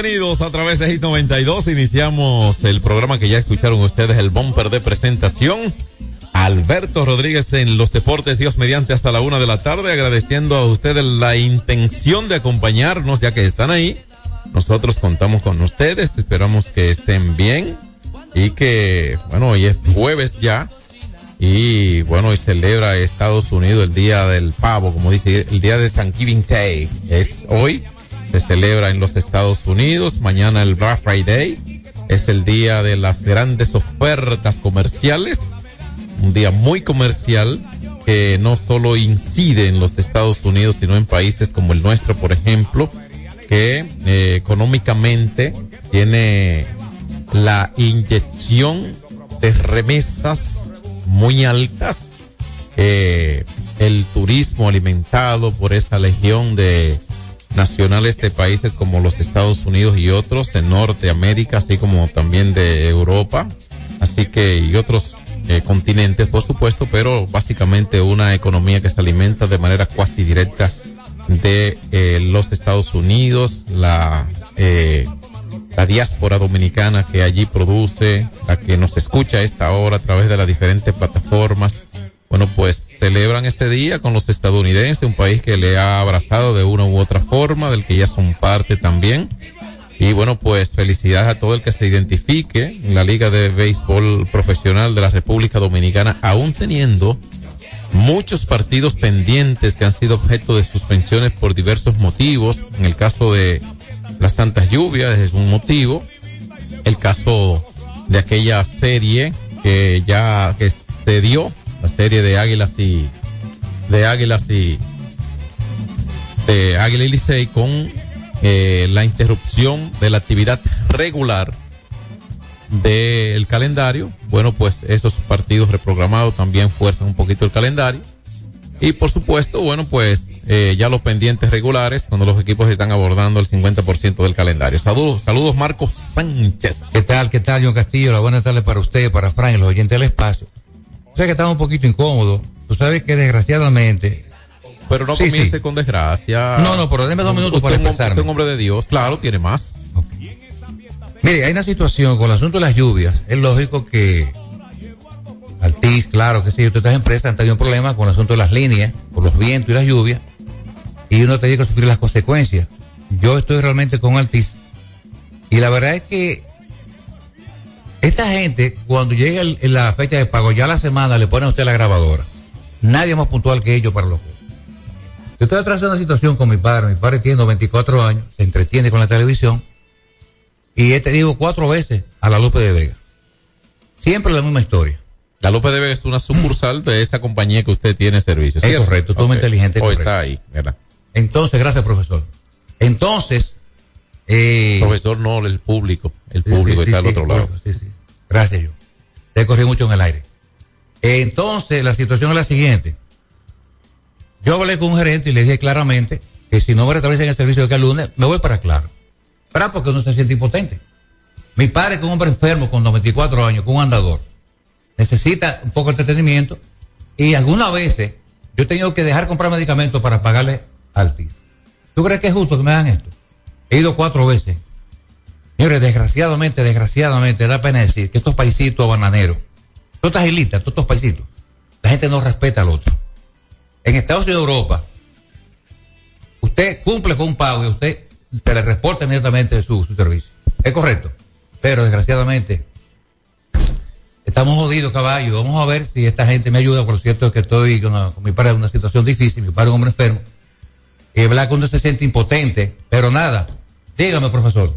bienvenidos a través de Hit 92. Iniciamos el programa que ya escucharon ustedes, el bumper de presentación. Alberto Rodríguez en los deportes, Dios mediante hasta la una de la tarde, agradeciendo a ustedes la intención de acompañarnos ya que están ahí. Nosotros contamos con ustedes, esperamos que estén bien y que, bueno, hoy es jueves ya y bueno, hoy celebra Estados Unidos el Día del Pavo, como dice, el Día de Thanksgiving Day. Es hoy, se celebra en los Estados Unidos, mañana el Black Friday, es el día de las grandes ofertas comerciales, un día muy comercial que no solo incide en los Estados Unidos, sino en países como el nuestro, por ejemplo, que eh, económicamente tiene la inyección de remesas muy altas, eh, el turismo alimentado por esa legión de nacionales de países como los Estados Unidos y otros en Norteamérica, así como también de Europa, así que y otros eh, continentes, por supuesto, pero básicamente una economía que se alimenta de manera cuasi directa de eh, los Estados Unidos, la eh, la diáspora dominicana que allí produce, la que nos escucha a esta hora a través de las diferentes plataformas. Bueno, pues celebran este día con los estadounidenses, un país que le ha abrazado de una u otra forma, del que ya son parte también. Y bueno, pues felicidades a todo el que se identifique en la Liga de Béisbol Profesional de la República Dominicana, aún teniendo muchos partidos pendientes que han sido objeto de suspensiones por diversos motivos. En el caso de las tantas lluvias es un motivo. El caso de aquella serie que ya se dio, serie de Águilas y de Águilas y de Águila y Licey con eh, la interrupción de la actividad regular del calendario. Bueno, pues esos partidos reprogramados también fuerzan un poquito el calendario. Y por supuesto, bueno, pues eh, ya los pendientes regulares cuando los equipos están abordando el 50% del calendario. Saludos, saludos Marcos Sánchez. ¿Qué tal, qué tal, John Castillo? La buena tarde para usted, para Frank los oyentes del espacio. Sea que estaba un poquito incómodo. Tú sabes que desgraciadamente... Pero no Sí, comience sí. con desgracia. No, no, pero deme dos minutos para Usted un- expresarme. usted es un hombre de Dios, claro, tiene más. Mire, hay una situación con el asunto de las lluvias. Es lógico que Altiz, claro que sí, otras empresas han tenido problemas con el asunto de las líneas, por los vientos y las lluvias, y uno tiene que sufrir las consecuencias. Yo estoy realmente con Altiz, y la verdad es que esta gente, cuando llega el- la fecha de pago, ya la semana le ponen a usted la grabadora. Nadie más puntual que ellos para los juegos. Yo estoy atravesando una situación con mi padre. Mi padre tiene 24 años, se entretiene con la televisión, y he tenido cuatro veces a la Lupe de Vega. Siempre la misma historia. La López de Vega es una sucursal de esa compañía que usted tiene servicios. Es correcto, todo muy inteligente, Hoy correcto. está ahí, ¿verdad? Entonces, gracias, profesor. Entonces, eh, Profesor, no, el público. El Sí, público sí, está sí, al otro lado. Gracias, yo. Te corrí mucho en el aire. Entonces, la situación es la siguiente. Yo hablé con un gerente y le dije claramente que si no me restablecen el servicio de que el lunes, me voy para claro. ¿Para? Porque uno se siente impotente. Mi padre, que es un hombre enfermo con 94 años, con un andador, necesita un poco de entretenimiento y algunas veces yo he tenido que dejar comprar medicamentos para pagarle al TIS. ¿Tú crees que es justo que me hagan esto? He ido cuatro veces. Señores, desgraciadamente, desgraciadamente, da pena decir que estos paisitos bananeros, todas estas islitas, todos estos paisitos, la gente no respeta al otro. En Estados Unidos y Europa, usted cumple con un pago y usted se le reporta inmediatamente su, servicio. Es correcto. Pero desgraciadamente, estamos jodidos, caballo. Vamos a ver si esta gente me ayuda. Por cierto es que estoy con, mi padre en una situación difícil. Mi padre es un hombre enfermo. Y que uno se siente impotente. Pero nada. Dígame, profesor.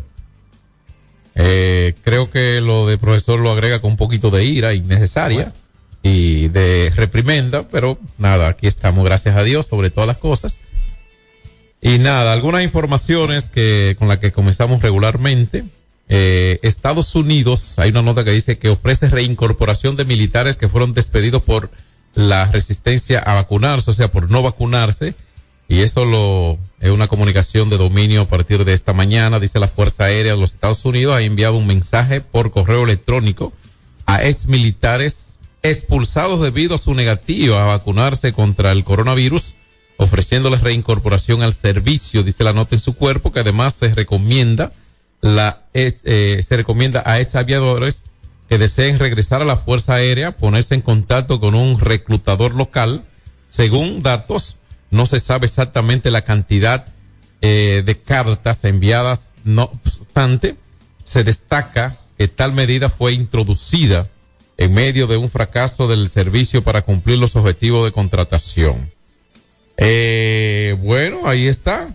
Eh, creo que lo de profesor lo agrega con un poquito de ira innecesaria y de reprimenda, pero nada, aquí estamos, gracias a Dios, sobre todas las cosas. Y nada, algunas informaciones que con las que comenzamos regularmente. Eh, Estados Unidos, hay una nota que dice que ofrece reincorporación de militares que fueron despedidos por la resistencia a vacunarse, o sea, por no vacunarse. Y eso lo es una comunicación de dominio a partir de esta mañana. Dice la Fuerza Aérea de los Estados Unidos ha enviado un mensaje por correo electrónico a ex militares expulsados debido a su negativa a vacunarse contra el coronavirus, ofreciéndoles reincorporación al servicio, dice la nota en su cuerpo, que además se recomienda la eh, se recomienda a ex aviadores que deseen regresar a la Fuerza Aérea ponerse en contacto con un reclutador local. Según datos no se sabe exactamente la cantidad eh, de cartas enviadas, no obstante, se destaca que tal medida fue introducida en medio de un fracaso del servicio para cumplir los objetivos de contratación. Eh, bueno, ahí está.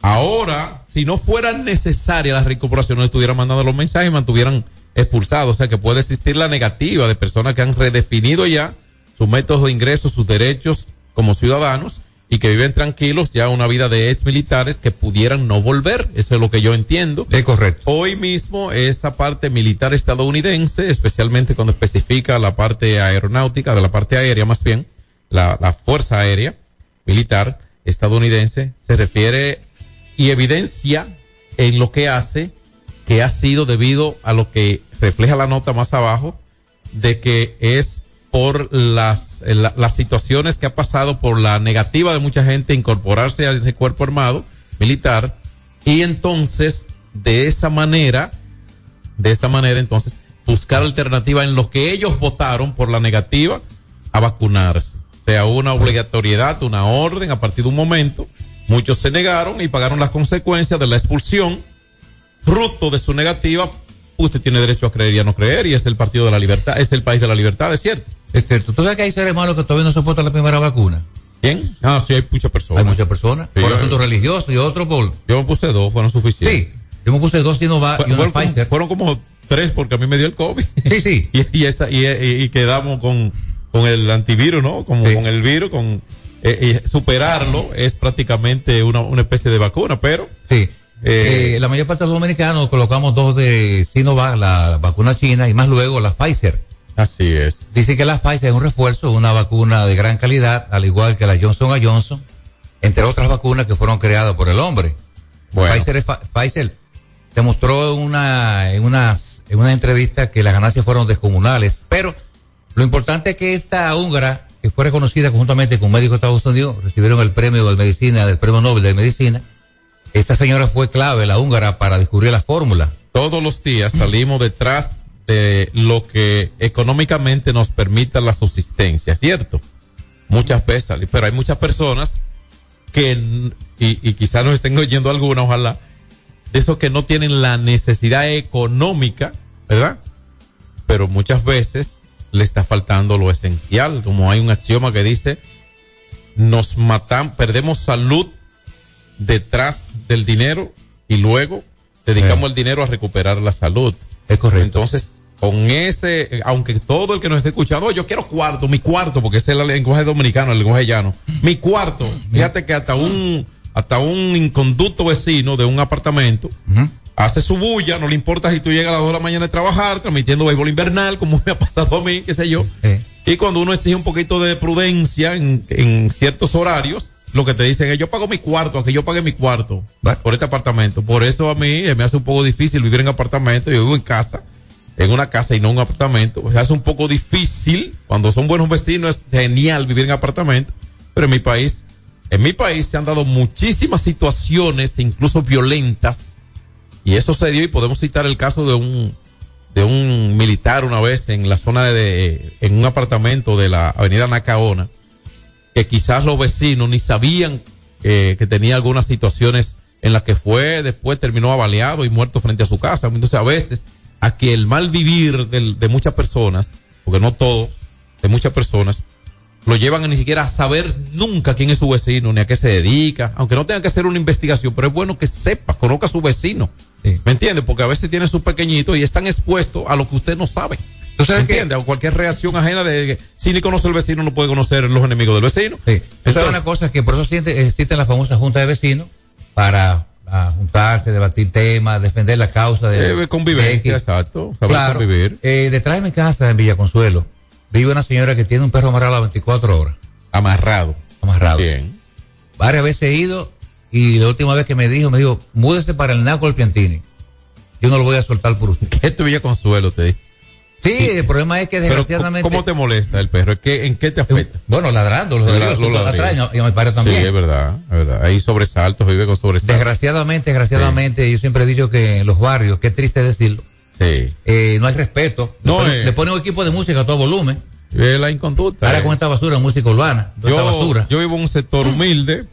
Ahora, si no fuera necesaria la recuperación, no estuvieran mandando los mensajes y mantuvieran expulsados. O sea que puede existir la negativa de personas que han redefinido ya sus métodos de ingreso, sus derechos como ciudadanos y que viven tranquilos ya una vida de ex militares que pudieran no volver. Eso es lo que yo entiendo. Es correcto. Hoy mismo esa parte militar estadounidense, especialmente cuando especifica la parte aeronáutica, de la parte aérea más bien, la, la Fuerza Aérea Militar estadounidense, se refiere y evidencia en lo que hace que ha sido debido a lo que refleja la nota más abajo, de que es por las, eh, la, las situaciones que ha pasado, por la negativa de mucha gente incorporarse a ese cuerpo armado militar, y entonces, de esa manera, de esa manera, entonces, buscar alternativa en lo que ellos votaron por la negativa a vacunarse. O sea, una obligatoriedad, una orden a partir de un momento. Muchos se negaron y pagaron las consecuencias de la expulsión, fruto de su negativa. Usted tiene derecho a creer y a no creer, y es el Partido de la Libertad, es el país de la libertad, es cierto. Es cierto. ¿Tú sabes que hay seres humanos que todavía no soportan la primera vacuna? ¿Quién? Ah, sí, hay muchas personas. Hay muchas personas. Sí, por asuntos religiosos y otros por... Yo me puse dos, fueron suficientes. Sí. Yo me puse dos Sinovac y una fueron, como- Pfizer. fueron como tres porque a mí me dio el COVID. Sí, sí. y, y esa, y, y- quedamos con, con el antivirus, ¿no? Como Sí. con el virus, con eh, superarlo es prácticamente una, una especie de vacuna, pero Sí. Eh, Eh, la mayor parte de los dominicanos colocamos dos de Sinovac, la vacuna china, y más luego la Pfizer. Así es. Dice que la Pfizer es un refuerzo, una vacuna de gran calidad, al igual que la Johnson Johnson, entre otras vacunas que fueron creadas por el hombre. Bueno, Pfizer, Pfizer demostró en una, en una, en una entrevista que las ganancias fueron descomunales, pero lo importante es que esta húngara, que fue reconocida conjuntamente con médicos de Estados Unidos, recibieron el premio de medicina, del premio Nobel de medicina. Esta señora fue clave, la húngara, para descubrir la fórmula. todos los días salimos detrás de lo que económicamente nos permita la subsistencia, ¿cierto? Muchas veces, pero hay muchas personas que, y, y quizás nos estén oyendo alguna, ojalá, de esos que no tienen la necesidad económica, ¿verdad? Pero muchas veces le está faltando lo esencial, como hay un axioma que dice, nos matan, perdemos salud detrás del dinero y luego dedicamos Eh. el dinero a recuperar la salud. Es correcto. Entonces, con ese, aunque todo el que nos esté escuchando, "Oh, yo quiero cuarto, mi cuarto, porque ese es el lenguaje dominicano, el lenguaje llano. Mi cuarto. Fíjate que hasta un, hasta un inconducto vecino de un apartamento hace su bulla, no le importa si tú llegas a las 2 de la mañana a trabajar, transmitiendo béisbol invernal, como me ha pasado a mí, qué sé yo. Eh. Y cuando uno exige un poquito de prudencia en, en ciertos horarios, lo que te dicen es, yo pago mi cuarto, aunque yo pague mi cuarto Bueno. por este apartamento. Por eso a mí me hace un poco difícil vivir en apartamento. Yo vivo en casa, en una casa y no en un apartamento. Se hace un poco difícil. Cuando son buenos vecinos es genial vivir en apartamento. Pero en mi país, en mi país se han dado muchísimas situaciones, incluso violentas. Y eso se dio y podemos citar el caso de un, de un militar una vez en la zona de, en un apartamento de la avenida Nacaona, que quizás los vecinos ni sabían eh, que tenía algunas situaciones en las que fue, después terminó avaleado y muerto frente a su casa. Entonces a veces, aquí el mal vivir de, de muchas personas, porque no todos, de muchas personas, lo llevan a ni siquiera a saber nunca quién es su vecino, ni a qué se dedica, aunque no tenga que hacer una investigación, pero es bueno que sepa, conozca a su vecino. Sí. ¿Me entiende? Porque a veces tiene sus pequeñitos y están expuestos a lo que usted no sabe. ¿Tú sabes ¿Me entiende? A cualquier reacción ajena de que si ni conoce el vecino, no puede conocer los enemigos del vecino. Sí. Entonces- una cosa que por eso existe la famosa junta de vecinos para ah, juntarse, debatir temas, defender la causa de Eh, convivencia, de- exacto. Saber Claro. convivir. Eh, detrás de mi casa en Villa Consuelo vive una señora que tiene un perro amarrado a las 24 horas, Amarrado. amarrado. Bien. Varias veces he ido y la última vez que me dijo, me dijo, múdese para el Naco del Piantini. Yo no lo voy a soltar por usted. ¿Qué te Villa Consuelo te dice? Sí, el problema es que desgraciadamente... ¿cómo te molesta el perro? ¿En qué, te afecta? Bueno, ladrando, los Los ladrillos ladrillos. atrás, y a mi padre Sí, también. es verdad, es verdad. Hay sobresaltos, vive con sobresaltos. Desgraciadamente, desgraciadamente, yo siempre he dicho que en los barrios, qué triste decirlo, Sí. eh, no hay respeto. No, le, ponen, eh. le ponen un equipo de música a todo volumen. Es la inconducta. Ahora eh. con esta basura, música urbana, esta yo, basura. yo vivo en un sector humilde,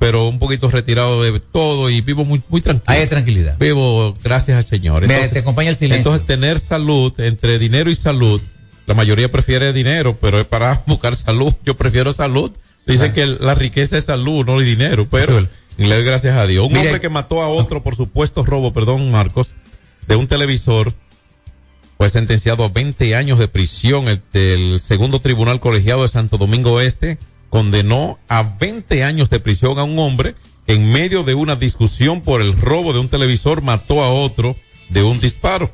pero un poquito retirado de todo y vivo muy, muy tranquilo. Ahí hay tranquilidad. Vivo gracias al Señor. Me- te acompaña el silencio. Entonces, tener salud, entre dinero y salud, la mayoría prefiere dinero, pero es para buscar salud. Yo prefiero salud. Dicen que la riqueza es salud, no el dinero, pero Azul. le doy gracias a Dios. Un Mire- hombre que mató a otro por supuesto robo, perdón, Marcos, de un televisor, fue sentenciado a 20 años de prisión. El, el segundo tribunal colegiado de Santo Domingo Este condenó a 20 años de prisión a un hombre que en medio de una discusión por el robo de un televisor mató a otro de un disparo.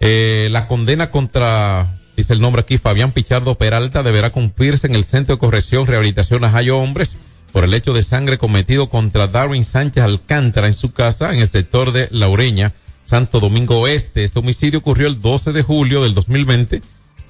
Eh, la condena contra, dice el nombre aquí, Fabián Pichardo Peralta, deberá cumplirse en el Centro de Corrección Rehabilitación Ajayo Hombres por el hecho de sangre cometido contra Darwin Sánchez Alcántara en su casa en el sector de Laureña, Santo Domingo Oeste. Este homicidio ocurrió el 12 de julio del 2020,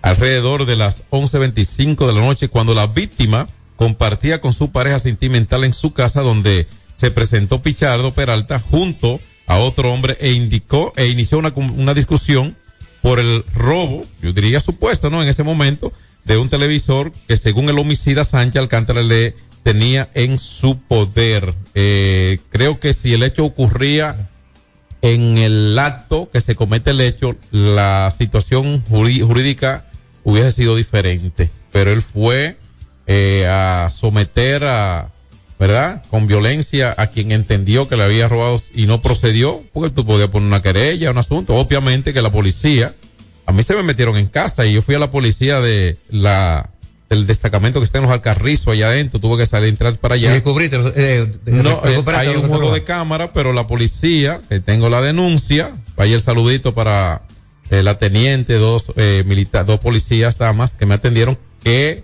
alrededor de las 11.25 de la noche, cuando la víctima compartía con su pareja sentimental en su casa donde se presentó Pichardo Peralta junto a otro hombre e indicó e inició una, una discusión por el robo, yo diría supuesto, ¿no? En ese momento, de un televisor que según el homicida Sánchez Alcántara le tenía en su poder. Eh, creo que si el hecho ocurría en el acto que se comete el hecho, la situación jurí- jurídica hubiese sido diferente. Pero él fue eh, a someter a, ¿verdad? Con violencia a quien entendió que le había robado y no procedió, porque tú podías poner una querella, un asunto. Obviamente que la policía, a mí se me metieron en casa y yo fui a la policía de la del destacamento que está en los Alcarrizos allá adentro, tuve que salir entrar para Y allá. descubriste, eh, No, eh, hay un juego de cámara, pero la policía, que tengo la denuncia, vaya el saludito para eh, la teniente, dos eh, militares, dos policías damas que me atendieron, que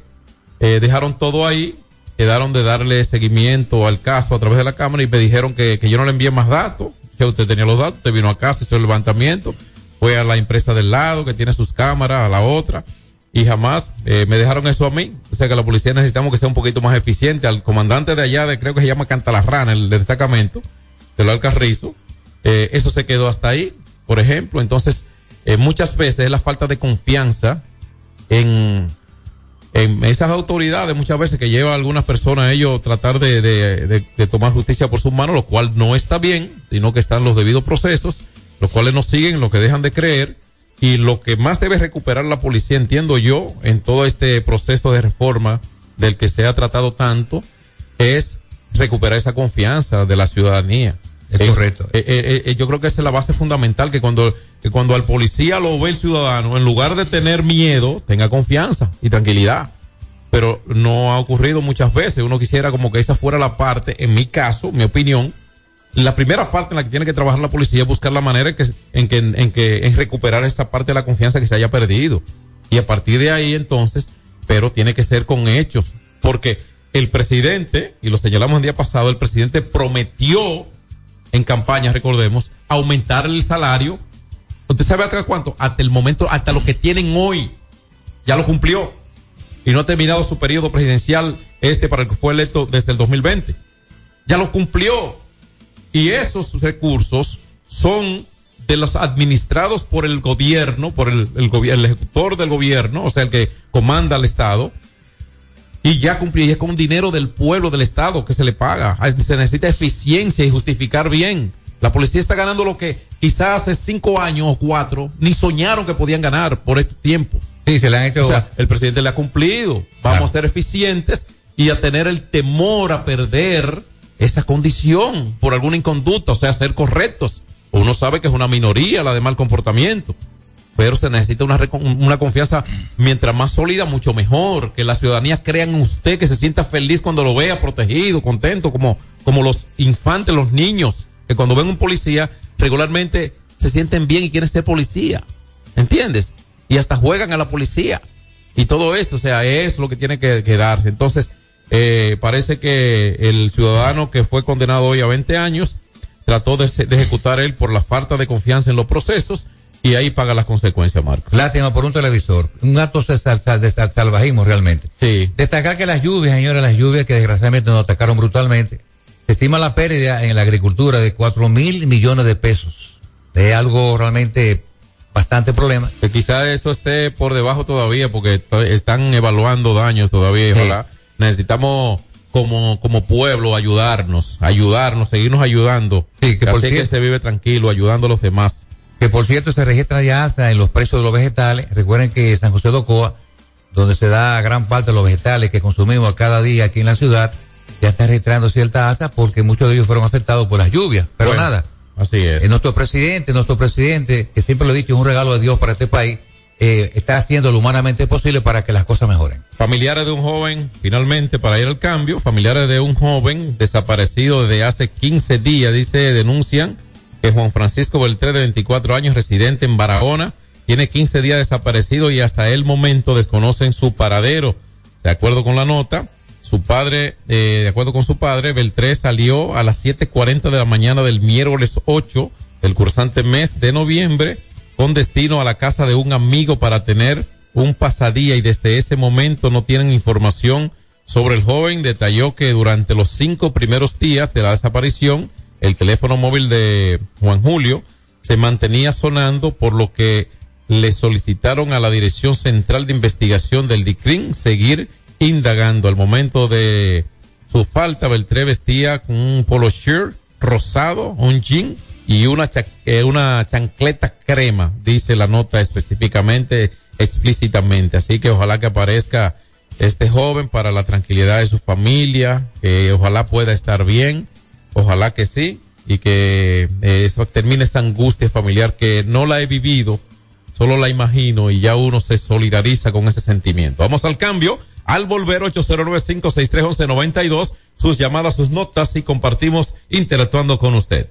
eh, dejaron todo ahí, quedaron de darle seguimiento al caso a través de la cámara y me dijeron que, que yo no le envié más datos, que usted tenía los datos, usted vino a casa, hizo el levantamiento, fue a la empresa del lado que tiene sus cámaras, a la otra, y jamás eh, me dejaron eso a mí. O sea que la policía necesitamos que sea un poquito más eficiente. Al comandante de allá, de, creo que se llama Cantalarrana, el destacamento del Alcarrizo, eh, eso se quedó hasta ahí, por ejemplo. Entonces, eh, muchas veces es la falta de confianza en, en esas autoridades, muchas veces que lleva algunas personas a ellos tratar de, de, de, de tomar justicia por sus manos, lo cual no está bien, sino que están los debidos procesos, los cuales no siguen, lo que dejan de creer. Y lo que más debe recuperar la policía, entiendo yo, en todo este proceso de reforma del que se ha tratado tanto, es recuperar esa confianza de la ciudadanía. Es Eh, correcto. eh, eh, yo creo que esa es la base fundamental, que cuando, que cuando al policía lo ve el ciudadano, en lugar de tener miedo, tenga confianza y tranquilidad. Pero no ha ocurrido muchas veces. Uno quisiera como que esa fuera la parte, en mi caso, mi opinión, la primera parte en la que tiene que trabajar la policía es buscar la manera en que, en que, en que, en recuperar esa parte de la confianza que se haya perdido. Y a partir de ahí, entonces, pero tiene que ser con hechos. Porque el presidente, y lo señalamos el día pasado, el presidente prometió en campaña, recordemos, aumentar el salario. ¿Usted sabe hasta cuánto? Hasta el momento, hasta lo que tienen hoy. Ya lo cumplió. Y no ha terminado su periodo presidencial este para el que fue electo desde el 2020. Ya lo cumplió. Y esos recursos son de los administrados por el gobierno, por el, el, ejecutor del gobierno, o sea, el que comanda al Estado, y ya cumplió, y es con dinero del pueblo, del Estado que se le paga. Se necesita eficiencia y justificar bien. La policía está ganando lo que quizás hace cinco años o cuatro ni soñaron que podían ganar por estos tiempos. Sí, se le han hecho. O sea, el presidente le ha cumplido. Vamos claro. a ser eficientes y a tener el temor a perder esa condición por alguna inconducta, o sea, ser correctos. Uno sabe que es una minoría la de mal comportamiento, pero se necesita una, una confianza mientras más sólida, mucho mejor. Que la ciudadanía crea en usted, que se sienta feliz cuando lo vea, protegido, contento, como, como los infantes, los niños, que cuando ven un policía regularmente se sienten bien y quieren ser policía. ¿Entiendes? Y hasta juegan a la policía. Y todo esto, o sea, es lo que tiene que, que darse. Entonces, eh, parece que el ciudadano que fue condenado hoy a 20 años trató de, de, ejecutar él por la falta de confianza en los procesos y ahí paga las consecuencias, Marco. Lástima por un televisor. Un acto de, sal, sal, de sal, salvajismo realmente. Sí. Destacar que las lluvias, señores, las lluvias que desgraciadamente nos atacaron brutalmente, se estima la pérdida en la agricultura de cuatro mil millones de pesos. Es algo realmente bastante problema. Que quizás eso esté por debajo todavía porque están evaluando daños todavía. Sí. Ojalá. Necesitamos como, como pueblo ayudarnos, ayudarnos, seguirnos ayudando. Sí, que Así que se vive tranquilo, ayudando a los demás. Que por cierto se registra ya hasta en los precios de los vegetales. Recuerden que San José de Ocoa, donde se da gran parte de los vegetales que consumimos cada día aquí en la ciudad, ya está registrando cierta alza porque muchos de ellos fueron afectados por las lluvias. Pero Bueno, nada, Así es. eh, nuestro presidente, nuestro presidente, que siempre lo he dicho, es un regalo de Dios para este país, eh, está haciendo lo humanamente posible para que las cosas mejoren. Familiares de un joven, finalmente, para ir al cambio, familiares de un joven desaparecido desde hace 15 días, dice, denuncian que Juan Francisco Beltré, de 24 años, residente en Barahona, tiene 15 días desaparecido y hasta el momento desconocen su paradero. De acuerdo con la nota, su padre, eh, de acuerdo con su padre, Beltré salió a las 7.40 de la mañana del miércoles 8 del cursante mes de noviembre con destino a la casa de un amigo para tener un pasadía y desde ese momento no tienen información sobre el joven. Detalló que durante los cinco primeros días de la desaparición, el teléfono móvil de Juan Julio se mantenía sonando, por lo que le solicitaron a la Dirección Central de Investigación del DICRIN seguir indagando. Al momento de su falta, Beltré vestía con un polo shirt rosado, un jean y una, cha eh, una chancleta crema, dice la nota específicamente, explícitamente. Así que ojalá que aparezca este joven para la tranquilidad de su familia, que ojalá pueda estar bien, ojalá que sí, y que eh, eso termine esa angustia familiar que no la he vivido, solo la imagino y ya uno se solidariza con ese sentimiento. Vamos al cambio. Al volver 809-563-1192, sus llamadas, sus notas y compartimos interactuando con usted.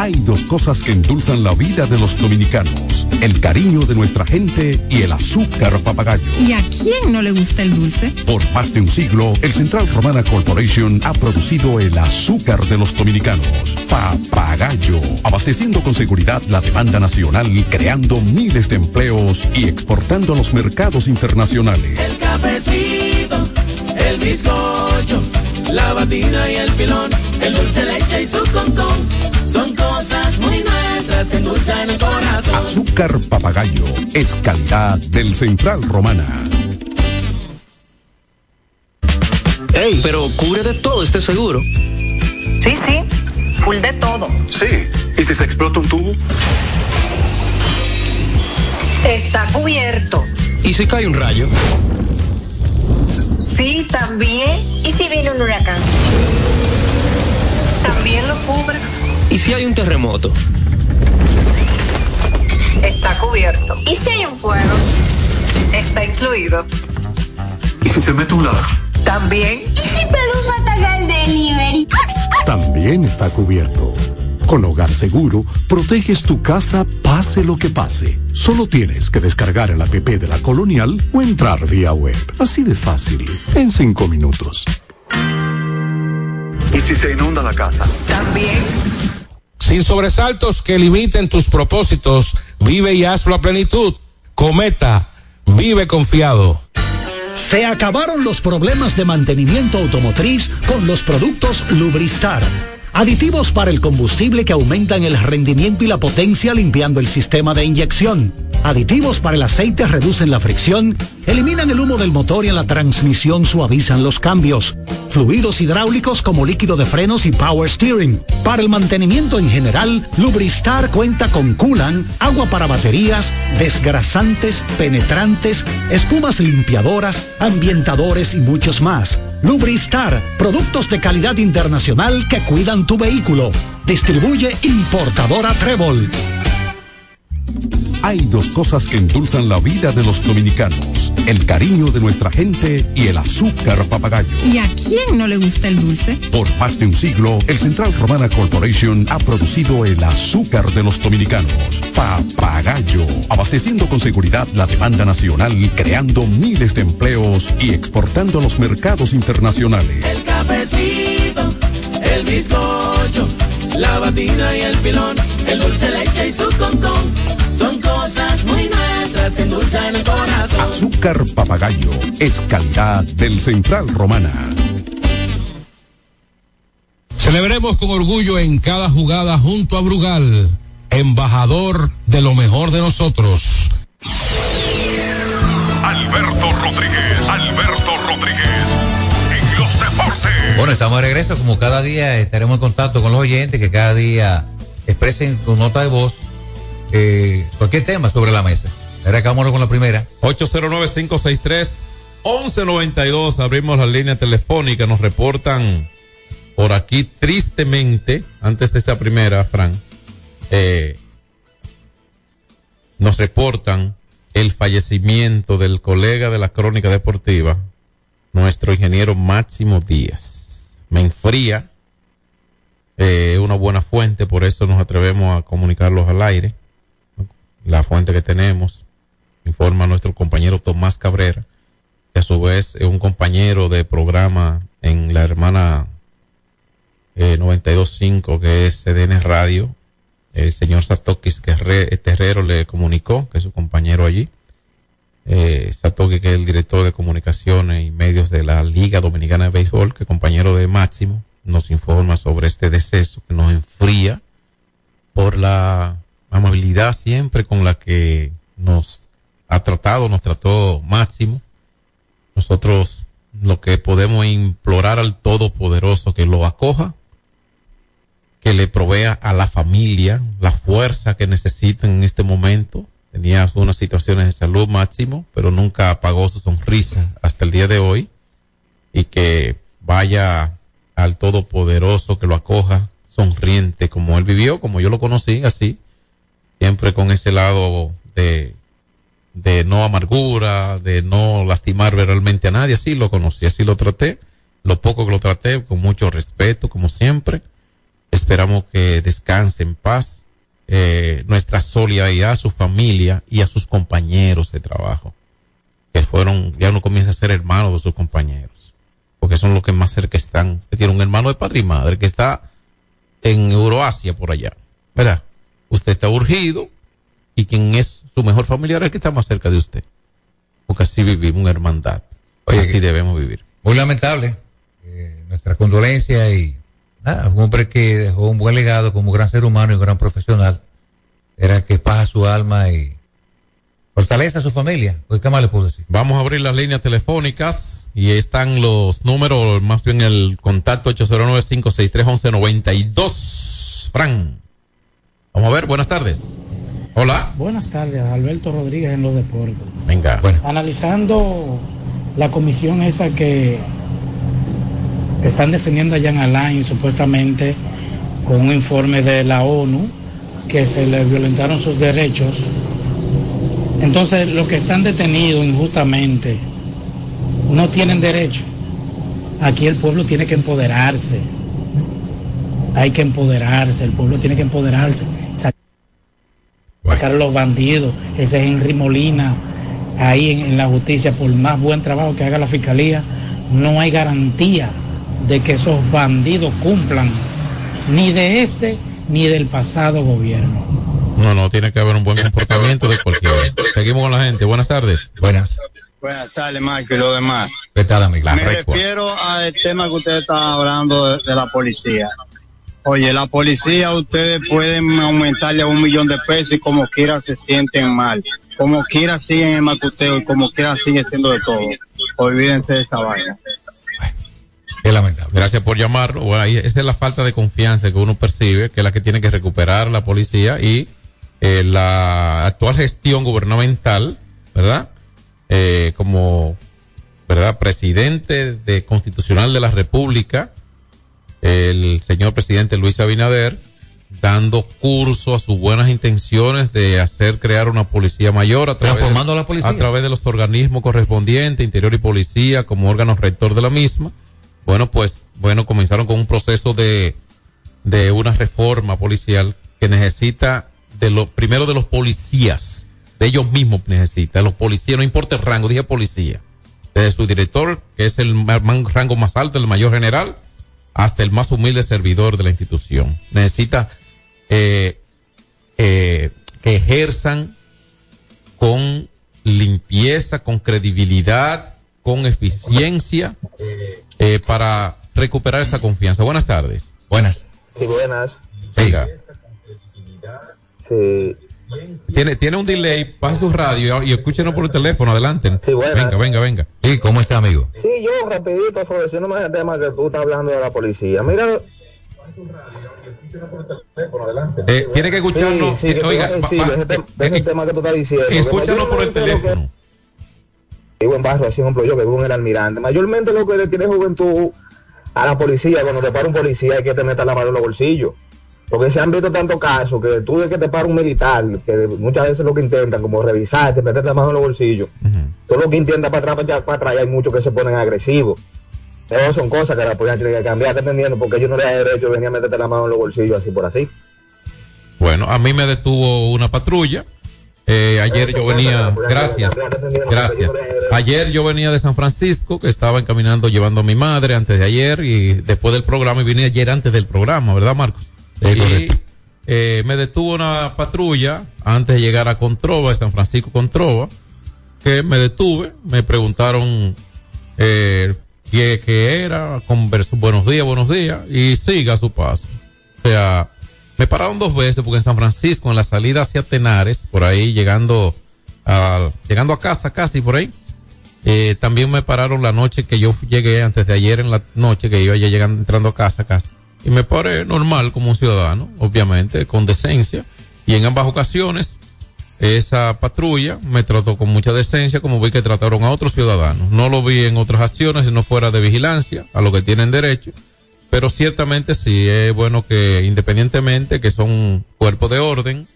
Hay dos cosas que endulzan la vida de los dominicanos, el cariño de nuestra gente y el azúcar papagayo. ¿Y a quién no le gusta el dulce? Por más de un siglo, el Central Romana Corporation ha producido el azúcar de los dominicanos, papagayo, abasteciendo con seguridad la demanda nacional, creando miles de empleos y exportando a los mercados internacionales. El cafecito, el bizcocho, la batida y el filón, el dulce leche y su concón. Son cosas muy nuestras que endulzan el corazón. Azúcar papagayo es calidad del Central Romana. Ey, pero cubre de todo este seguro. Sí, sí, full de todo. Sí. ¿Y si se explota un tubo? Está cubierto. ¿Y si cae un rayo? Sí, también. ¿Y si viene un huracán? También lo cubre. ¿Y si hay un terremoto? Está cubierto. ¿Y si hay un fuego? Está incluido. ¿Y si se mete un lado? También. ¿Y si Pelusa ataca el delivery? También está cubierto. Con Hogar Seguro, proteges tu casa pase lo que pase. Solo tienes que descargar el app de la Colonial o entrar vía web. Así de fácil, en cinco minutos. ¿Y si se inunda la casa? También. Sin sobresaltos que limiten tus propósitos, vive y hazlo a plenitud. Cometa, vive confiado. Se acabaron los problemas de mantenimiento automotriz con los productos Lubristar. Aditivos para el combustible que aumentan el rendimiento y la potencia limpiando el sistema de inyección. Aditivos para el aceite reducen la fricción, eliminan el humo del motor y en la transmisión suavizan los cambios. Fluidos hidráulicos como líquido de frenos y power steering. Para el mantenimiento en general, Lubristar cuenta con coolant, agua para baterías, desgrasantes, penetrantes, espumas limpiadoras, ambientadores y muchos más. Lubristar, productos de calidad internacional que cuidan tu vehículo. Distribuye importadora Trébol. Hay dos cosas que endulzan la vida de los dominicanos, el cariño de nuestra gente y el azúcar papagayo. ¿Y a quién no le gusta el dulce? Por más de un siglo, el Central Romana Corporation ha producido el azúcar de los dominicanos, papagayo, abasteciendo con seguridad la demanda nacional, creando miles de empleos y exportando a los mercados internacionales. El cafecito, el bizcocho, la batida y el filón, el dulce leche y su concón. Son cosas muy nuestras que endulzan el corazón. Azúcar papagayo es calidad del Central Romana. Celebremos con orgullo en cada jugada junto a Brugal, embajador de lo mejor de nosotros. Alberto Rodríguez, Alberto Rodríguez. Bueno, estamos de regreso. Como cada día estaremos en contacto con los oyentes que cada día expresen su nota de voz eh, cualquier tema sobre la mesa. Ahora con la primera. 809-563-1192. Abrimos la línea telefónica. Nos reportan por aquí tristemente, antes de esta primera, Fran, eh, nos reportan el fallecimiento del colega de la crónica deportiva, nuestro ingeniero Máximo Díaz. Me enfría eh, una buena fuente, por eso nos atrevemos a comunicarlos al aire la fuente que tenemos, informa nuestro compañero Tomás Cabrera, que a su vez es un compañero de programa en la hermana eh, 92.5, que es CDN Radio. El señor Satokis Terrero le comunicó, que es su compañero allí. Eh, Satoki, que es el director de comunicaciones y medios de la Liga Dominicana de Béisbol, que compañero de Máximo, nos informa sobre este deceso que nos enfría por la amabilidad siempre con la que nos ha tratado, nos trató máximo. Nosotros lo que podemos implorar al Todopoderoso que lo acoja, que le provea a la familia la fuerza que necesitan en este momento. Tenía unas situaciones de salud máximo, pero nunca apagó su sonrisa hasta el día de hoy. Y que vaya al Todopoderoso, que lo acoja sonriente como él vivió, como yo lo conocí, así siempre con ese lado de, de no amargura, de no lastimar verbalmente a nadie, así lo conocí, así lo traté, lo poco que lo traté, con mucho respeto, como siempre. Esperamos que descanse en paz, eh, nuestra solidaridad a su familia y a sus compañeros de trabajo, que fueron, ya uno comienza a ser hermano de sus compañeros, porque son los que más cerca están. Tiene un hermano de padre y madre que está en Euroasia por allá, ¿verdad? usted está urgido y quien es su mejor familiar es el que está más cerca de usted. Porque así vivimos una hermandad. así debemos vivir. Muy lamentable. Eh, nuestra condolencia y nada, un hombre que dejó un buen legado como gran ser humano y un gran profesional. Era que paja su alma y fortaleza a su familia. Pues, ¿Qué más le puedo decir? Vamos a abrir las líneas telefónicas y ahí están los números, más bien el contacto 809-563-1192. Fran. Vamos a ver, buenas tardes. Hola. Buenas tardes, Alberto Rodríguez en los deportes. Venga. Bueno. Analizando la comisión esa que están defendiendo a Jan Alain supuestamente con un informe de la ONU que se le violentaron sus derechos. Entonces, los que están detenidos injustamente no tienen derecho. Aquí el pueblo tiene que empoderarse. Hay que empoderarse, el pueblo tiene que empoderarse. Sacar a los bandidos. Ese es Henry Molina, ahí en, en la justicia, por más buen trabajo que haga la fiscalía, no hay garantía de que esos bandidos cumplan ni de este ni del pasado gobierno. No, no, tiene que haber un buen comportamiento de cualquiera. Seguimos con la gente. Buenas tardes. Buenas. Buenas tardes, Marco, y lo demás. ¿Qué tal, amigo? Me refiero al tema que usted está hablando de, de la policía. Oye, la policía ustedes pueden aumentarle a un millón de pesos y como quiera se sienten mal. Como quiera siguen en macuteo y como quiera sigue siendo de todo. Olvídense de esa vaina. Es lamentable. Gracias por llamar. Bueno, esa es la falta de confianza que uno percibe, que es la que tiene que recuperar la policía y eh, la actual gestión gubernamental, ¿verdad? Eh, como, ¿verdad? Presidente de constitucional de la República, el señor presidente Luis Abinader, dando curso a sus buenas intenciones de hacer crear una policía mayor a través, Transformando a la policía. a través de los organismos correspondientes, interior y policía, como órgano rector de la misma. Bueno, pues, bueno, comenzaron con un proceso de, de una reforma policial que necesita de lo, primero de los policías, de ellos mismos necesita, de los policías, no importa el rango, dije policía, desde su director, que es el rango más alto, el mayor general, hasta el más humilde servidor de la institución. Necesita eh, eh, que ejerzan con limpieza, con credibilidad, con eficiencia, eh, para recuperar esa confianza. Buenas tardes. Buenas. Sí, buenas. Venga. Sí. Tiene, tiene un delay, pasa su radio y, y escúchenos por el teléfono, adelante. Sí, buenas. Venga, venga, venga. ¿Y cómo está, amigo? Sí, yo rapidito, sobre el tema que tú estás hablando de la policía. Mira, Eh, tiene que escucharnos. Sí, sí, que eh, te oiga, iba a va- decir, va- tem- de ese tema que tú estás diciendo. que escúchanos por el que- teléfono. Vivo en barrio, así ejemplo yo que vivo en el almirante. Mayormente lo que le tiene juventud a la policía, cuando te para un policía hay que te meter la mano en los bolsillos. Porque se han visto tantos casos que tú de que te para un militar, que muchas veces lo que intentan, como revisarte, meter la mano en los bolsillos, todo lo que intentan para atrás, para atrás, hay muchos que se ponen agresivos. Pero son cosas que la policía tiene que cambiar, ¿te entendiendo? Porque ellos no le dan derecho a venir a meterte la mano en los bolsillos así por así. Bueno, a mí me detuvo una patrulla. Eh, ayer yo venía, gracias, gracias. Ayer yo venía de San Francisco, que estaba encaminando, llevando a mi madre antes de ayer y después del programa y vine ayer antes del programa, ¿verdad, Marcos? y eh, me detuvo una patrulla antes de llegar a Controva, de San Francisco Controva, que me detuve, me preguntaron eh, qué, qué era, conversó, buenos días, buenos días, y siga su paso. O sea, me pararon dos veces porque en San Francisco, en la salida hacia Tenares, por ahí llegando a, llegando a casa casi por ahí, eh, también me pararon la noche que yo llegué antes de ayer en la noche que iba ya llegando, entrando a casa casi. Y me paré normal como un ciudadano, obviamente, con decencia. Y en ambas ocasiones, esa patrulla me trató con mucha decencia, como vi que trataron a otros ciudadanos. No lo vi en otras acciones, si no fuera de vigilancia, a lo que tienen derecho. Pero ciertamente sí es bueno que, independientemente que son cuerpos de orden,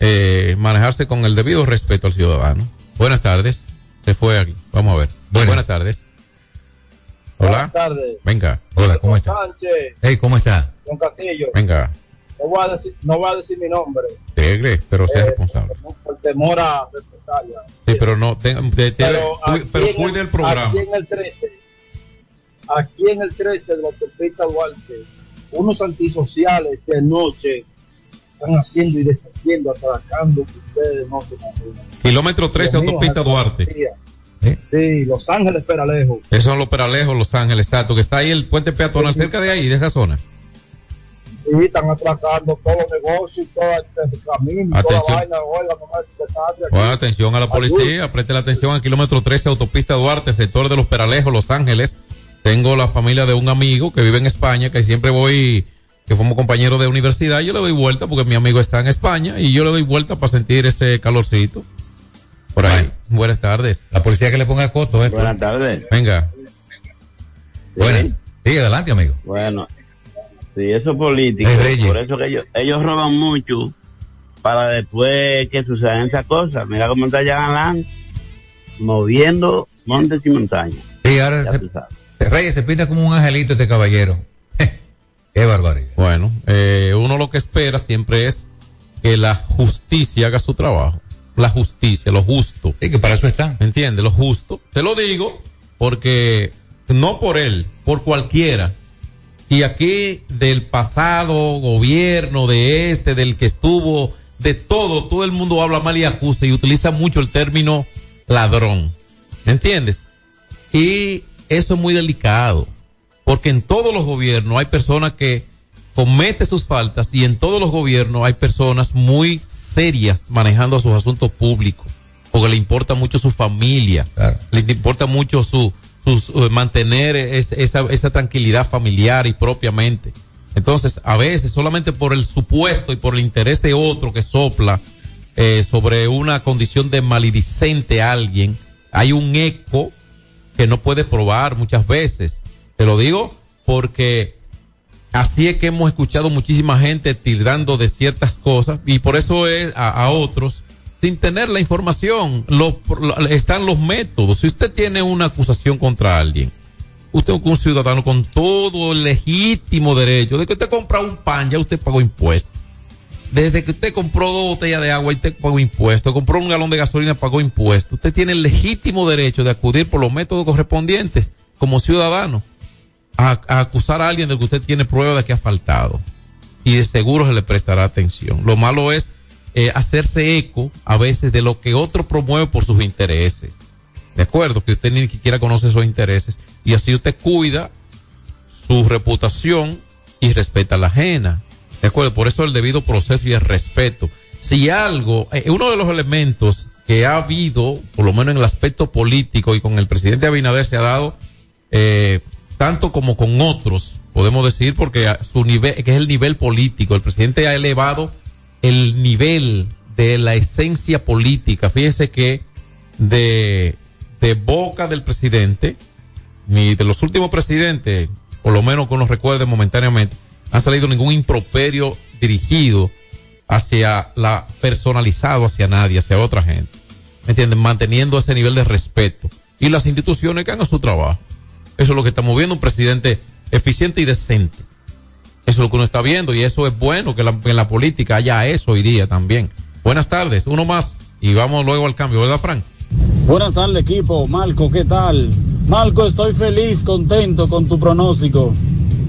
eh, manejarse con el debido respeto al ciudadano. Buenas tardes. Se fue aquí. Vamos a ver. Buenas, tardes. Hola. Buenas tardes. Venga. Hola, ¿cómo está? Sánchez, Hey, ¿cómo está? Don Castillo. Venga. No voy a decir, no voy a decir mi nombre Tegre, pero sea Eh, responsable. por temor a represalia. Sí, pero no, ten- de- de- cu- aquí pero cuide el programa. en el 13, aquí en el 13 de la autopista Duarte, unos antisociales de noche están haciendo y deshaciendo, atracando que ustedes no se imaginan. Kilómetro 13, Dios mío, autopista Duarte. María. Sí, Los Ángeles Peralejo. Esos son los Peralejos, Los Ángeles, exacto, que está ahí el puente peatonal cerca de ahí, de esa zona. Sí, están atracando todos los negocios, todo este camino, toda Atención. la vaina, oiga, no. Bueno, atención a la policía, preste la atención al kilómetro 13, autopista Duarte, sector de los Peralejos, Los Ángeles. Tengo la familia de un amigo que vive en España, que siempre voy, que fuimos compañeros de universidad. Yo le doy vuelta porque mi amigo está en España y yo le doy vuelta para sentir ese calorcito. Por ahí. Buenas tardes. La policía que le ponga costo esto. Buenas tardes. Venga. Buenas. Sí, adelante, amigo. Bueno, sí, eso es político. Es. Por eso que ellos, ellos roban mucho para después que sucedan esas cosas. Mira cómo está ya Galán moviendo montes y montañas. Sí, ahora Ya se, tú sabes. se- Reyes se pinta como un angelito este caballero. Qué barbaridad. Bueno, eh, uno lo que espera siempre es que la justicia haga su trabajo. La justicia, lo justo. Sí, que para eso está. ¿Me entiendes? Lo justo. Te lo digo porque no por él, por cualquiera. Y aquí del pasado gobierno, de este, del que estuvo, de todo, todo el mundo habla mal y acusa y utiliza mucho el término ladrón. ¿Me entiendes? Y eso es muy delicado, porque en todos los gobiernos hay personas que cometen sus faltas y en todos los gobiernos hay personas muy serias manejando sus asuntos públicos, porque le importa mucho su familia, le importa mucho su, sus, eh, mantener es- esa, esa tranquilidad familiar y propiamente. Entonces, a veces, solamente por el supuesto y por el interés de otro que sopla eh, sobre una condición de maledicente a alguien, hay un eco que no puede probar muchas veces. Te lo digo porque así es que hemos escuchado muchísima gente tildando de ciertas cosas y por eso es a, otros sin tener la información. Están los métodos. Si usted tiene una acusación contra alguien, usted es un ciudadano con todo el legítimo derecho de que usted compra un pan, ya usted pagó impuestos. Desde que usted compró dos botellas de agua y usted pagó impuestos, compró un galón de gasolina, pagó impuestos. Usted tiene el legítimo derecho de acudir por los métodos correspondientes como ciudadano a, a acusar a alguien de que usted tiene prueba de que ha faltado. Y de seguro se le prestará atención. Lo malo es eh, hacerse eco a veces de lo que otro promueve por sus intereses. De acuerdo, que usted ni siquiera conoce esos intereses. Y así usted cuida su reputación y respeta la ajena. De acuerdo, por eso el debido proceso y el respeto. Si algo, eh, uno de los elementos que ha habido, por lo menos en el aspecto político y con el presidente Abinader se ha dado, eh, tanto como con otros, podemos decir, porque su nivel, que es el nivel político, el presidente ha elevado el nivel de la esencia política. Fíjense que de, de boca del presidente, ni de los últimos presidentes, por lo menos que uno recuerde momentáneamente, ha salido ningún improperio dirigido hacia la personalizado hacia nadie, hacia otra gente. ¿Me entienden? Manteniendo ese nivel de respeto. Y las instituciones que hagan su trabajo. Eso es lo que estamos viendo, un presidente eficiente y decente. Eso es lo que uno está viendo y eso es bueno que que en la política haya eso hoy día también. Buenas tardes, uno más y vamos luego al cambio, ¿verdad, Frank? Buenas tardes, equipo. Marco, ¿qué tal? Marco, estoy feliz, contento con tu pronóstico.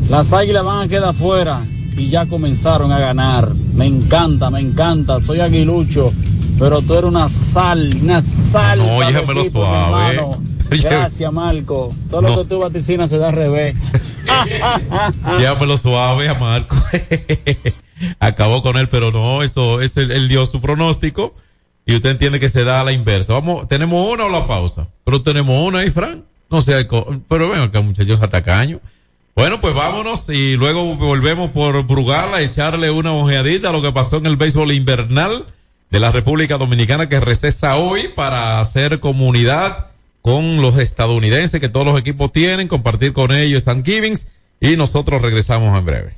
Las águilas van a quedar fuera y ya comenzaron a ganar. Me encanta, me encanta. Soy aguilucho, pero tú eres una sal, una sal. No, llévamelo suave. Gracias, Marco. Todo No. lo que tú vaticinas se da al revés. Llévamelo suave a Marco. Acabó con él, pero no, eso es él, dio su pronóstico y usted entiende que se da a la inversa. Vamos, tenemos una o la pausa, pero tenemos una ahí, Frank. No sé, pero ven acá, muchachos atacaños. Bueno, pues vámonos y luego volvemos por Brugal a echarle una ojeadita a lo que pasó en el béisbol invernal de la República Dominicana que recesa hoy para hacer comunidad con los estadounidenses que todos los equipos tienen, compartir con ellos Thanksgiving y nosotros regresamos en breve.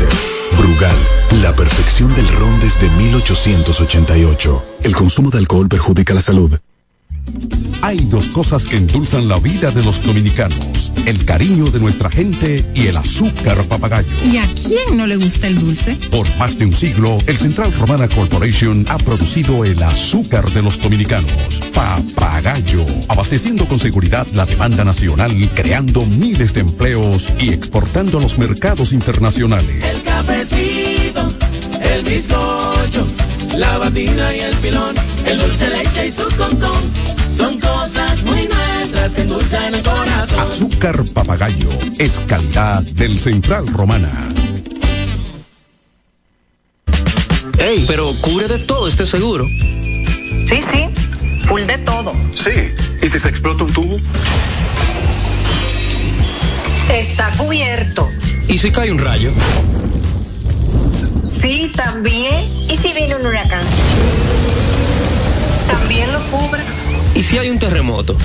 Brugal, la perfección del ron desde 1888. El consumo de alcohol perjudica la salud. Hay dos cosas que endulzan la vida de los dominicanos, el cariño de nuestra gente y el azúcar papagayo. ¿Y a quién no le gusta el dulce? Por más de un siglo, el Central Romana Corporation ha producido el azúcar de los dominicanos, papagayo, abasteciendo con seguridad la demanda nacional, creando miles de empleos y exportando a los mercados internacionales. El cafecito, el bizcocho, la batida y el filón, el dulce leche y su concón. Son cosas muy nuestras que endulzan el corazón. Azúcar papagayo es calidad del Central Romana. Ey, pero cubre de todo este seguro. Sí, sí, full de todo. Sí, ¿y si se explota un tubo? Está cubierto. ¿Y si cae un rayo? Sí, también. ¿Y si viene un huracán? También lo cubre. ¿Y si hay un terremoto?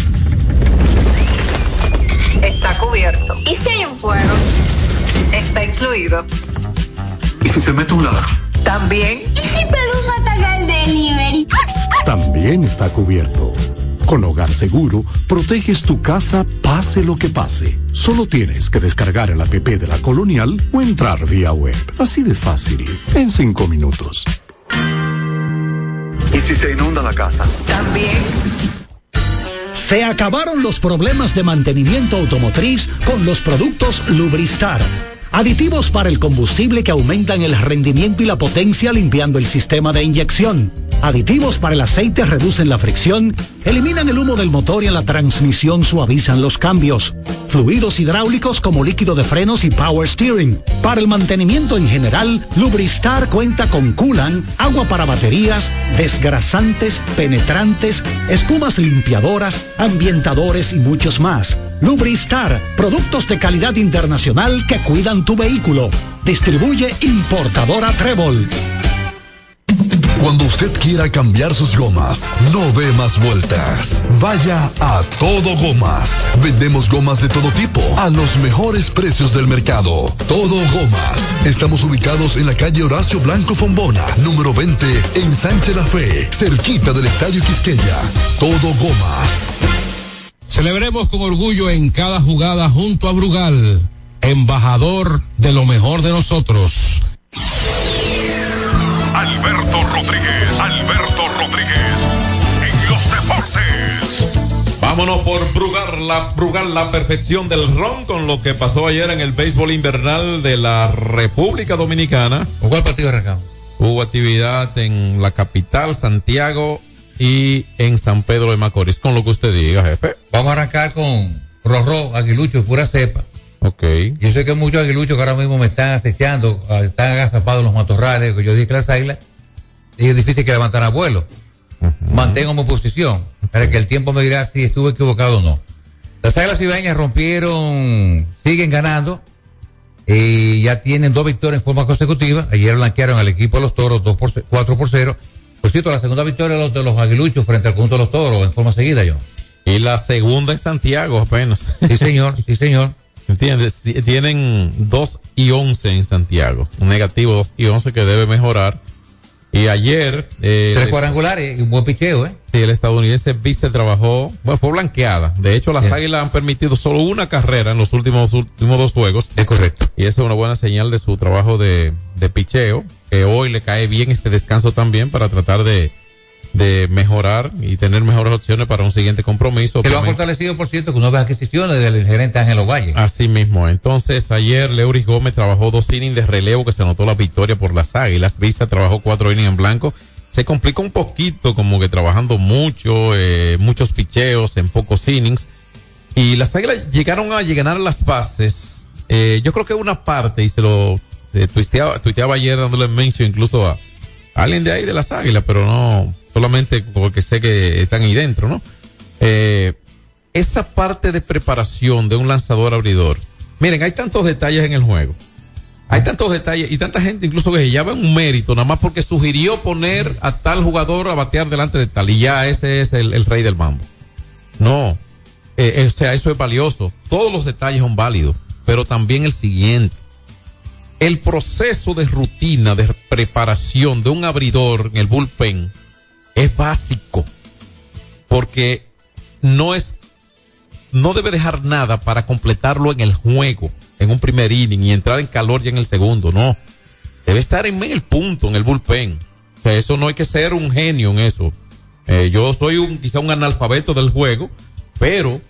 Está cubierto. ¿Y si hay un fuego? Está incluido. ¿Y si se mete un ladrón? También. ¿Y si Pelusa ataca el delivery? También está cubierto. Con Hogar Seguro, proteges tu casa pase lo que pase. Solo tienes que descargar el app de la Colonial o entrar vía web. Así de fácil, en cinco minutos. ¿Y si se inunda la casa? También. Se acabaron los problemas de mantenimiento automotriz con los productos Lubristar. Aditivos para el combustible que aumentan el rendimiento y la potencia limpiando el sistema de inyección. Aditivos para el aceite reducen la fricción, eliminan el humo del motor y en la transmisión suavizan los cambios. Fluidos hidráulicos como líquido de frenos y power steering. Para el mantenimiento en general, Lubristar cuenta con coolant, agua para baterías, desgrasantes, penetrantes, espumas limpiadoras, ambientadores y muchos más. Lubristar, productos de calidad internacional que cuidan tu vehículo. Distribuye importadora Trébol. Cuando usted quiera cambiar sus gomas, no dé más vueltas. Vaya a Todo Gomas. Vendemos gomas de todo tipo a los mejores precios del mercado. Todo Gomas. Estamos ubicados en la calle Horacio Blanco Fombona, número 20, en Sánchez La Fe, cerquita del Estadio Quisqueya. Todo Gomas. Celebremos con orgullo en cada jugada junto a Brugal, embajador de lo mejor de nosotros. Alberto Rodríguez, Alberto Rodríguez, en los deportes. Vámonos por Brugar la, Brugal, la perfección del ron con lo que pasó ayer en el béisbol invernal de la República Dominicana. ¿Con cuál partido arrancamos? Hubo actividad en la capital, Santiago y en San Pedro de Macorís, con lo que usted diga, jefe. Vamos a arrancar con Rorró, Aguilucho, pura cepa. Ok. Yo sé que muchos aguiluchos que ahora mismo me están acechando, ah, están agazapados en los matorrales, que yo dije que las águilas, y es difícil que levantan a vuelo. Mantengo mi posición, para que el tiempo me dirá si estuve equivocado o no. Las águilas ibañas rompieron, siguen ganando, y ya tienen dos victorias en forma consecutiva. Ayer blanquearon al equipo de los toros 2 por, 4 por 0. Por cierto, la segunda victoria de los, de los aguiluchos frente al conjunto de los toros en forma seguida, yo. Y la segunda en Santiago apenas. Sí, señor, sí, señor. ¿Entiendes? Tienen 2 y 11 en Santiago. Un negativo 2 y 11 que debe mejorar. Y ayer. Eh, Tres cuadrangulares y un buen picheo, ¿eh? Sí, el estadounidense vice trabajó, bueno, fue blanqueada. De hecho, las Sí. águilas han permitido solo una carrera en los últimos, últimos dos juegos. Es correcto. Y esa es una buena señal de su trabajo de, de picheo, que hoy le cae bien este descanso también para tratar de, de mejorar y tener mejores opciones para un siguiente compromiso. Que lo ha fortalecido, por cierto, con nuevas adquisiciones del gerente Ángelo Valle. Así mismo. Entonces, ayer Leuris Gómez trabajó dos innings de relevo que se anotó la victoria por las Águilas. Visa trabajó cuatro innings en blanco. Se complicó un poquito, como que trabajando mucho, eh, muchos picheos en pocos innings. Y las Águilas llegaron a llegar a las bases. Eh, yo creo que una parte, y se lo eh, tuiteaba, tuiteaba ayer dándole mention incluso a alguien de ahí de las Águilas, pero no solamente porque sé que están ahí dentro, ¿no? Eh, esa parte de preparación de un lanzador abridor. Miren, hay tantos detalles en el juego. Hay tantos detalles y tanta gente incluso que ya ven un mérito, nada más porque sugirió poner a tal jugador a batear delante de tal y ya ese es el, el rey del mambo. No, eh, eh, o sea, eso es valioso. Todos los detalles son válidos, pero también el siguiente. El proceso de rutina, de preparación de un abridor en el bullpen es básico, porque no es no debe dejar nada para completarlo en el juego, en un primer inning y entrar en calor ya en el segundo, no. Debe estar en el punto, en el bullpen. O sea, eso no hay que ser un genio en eso. Eh, yo soy un, quizá un analfabeto del juego, pero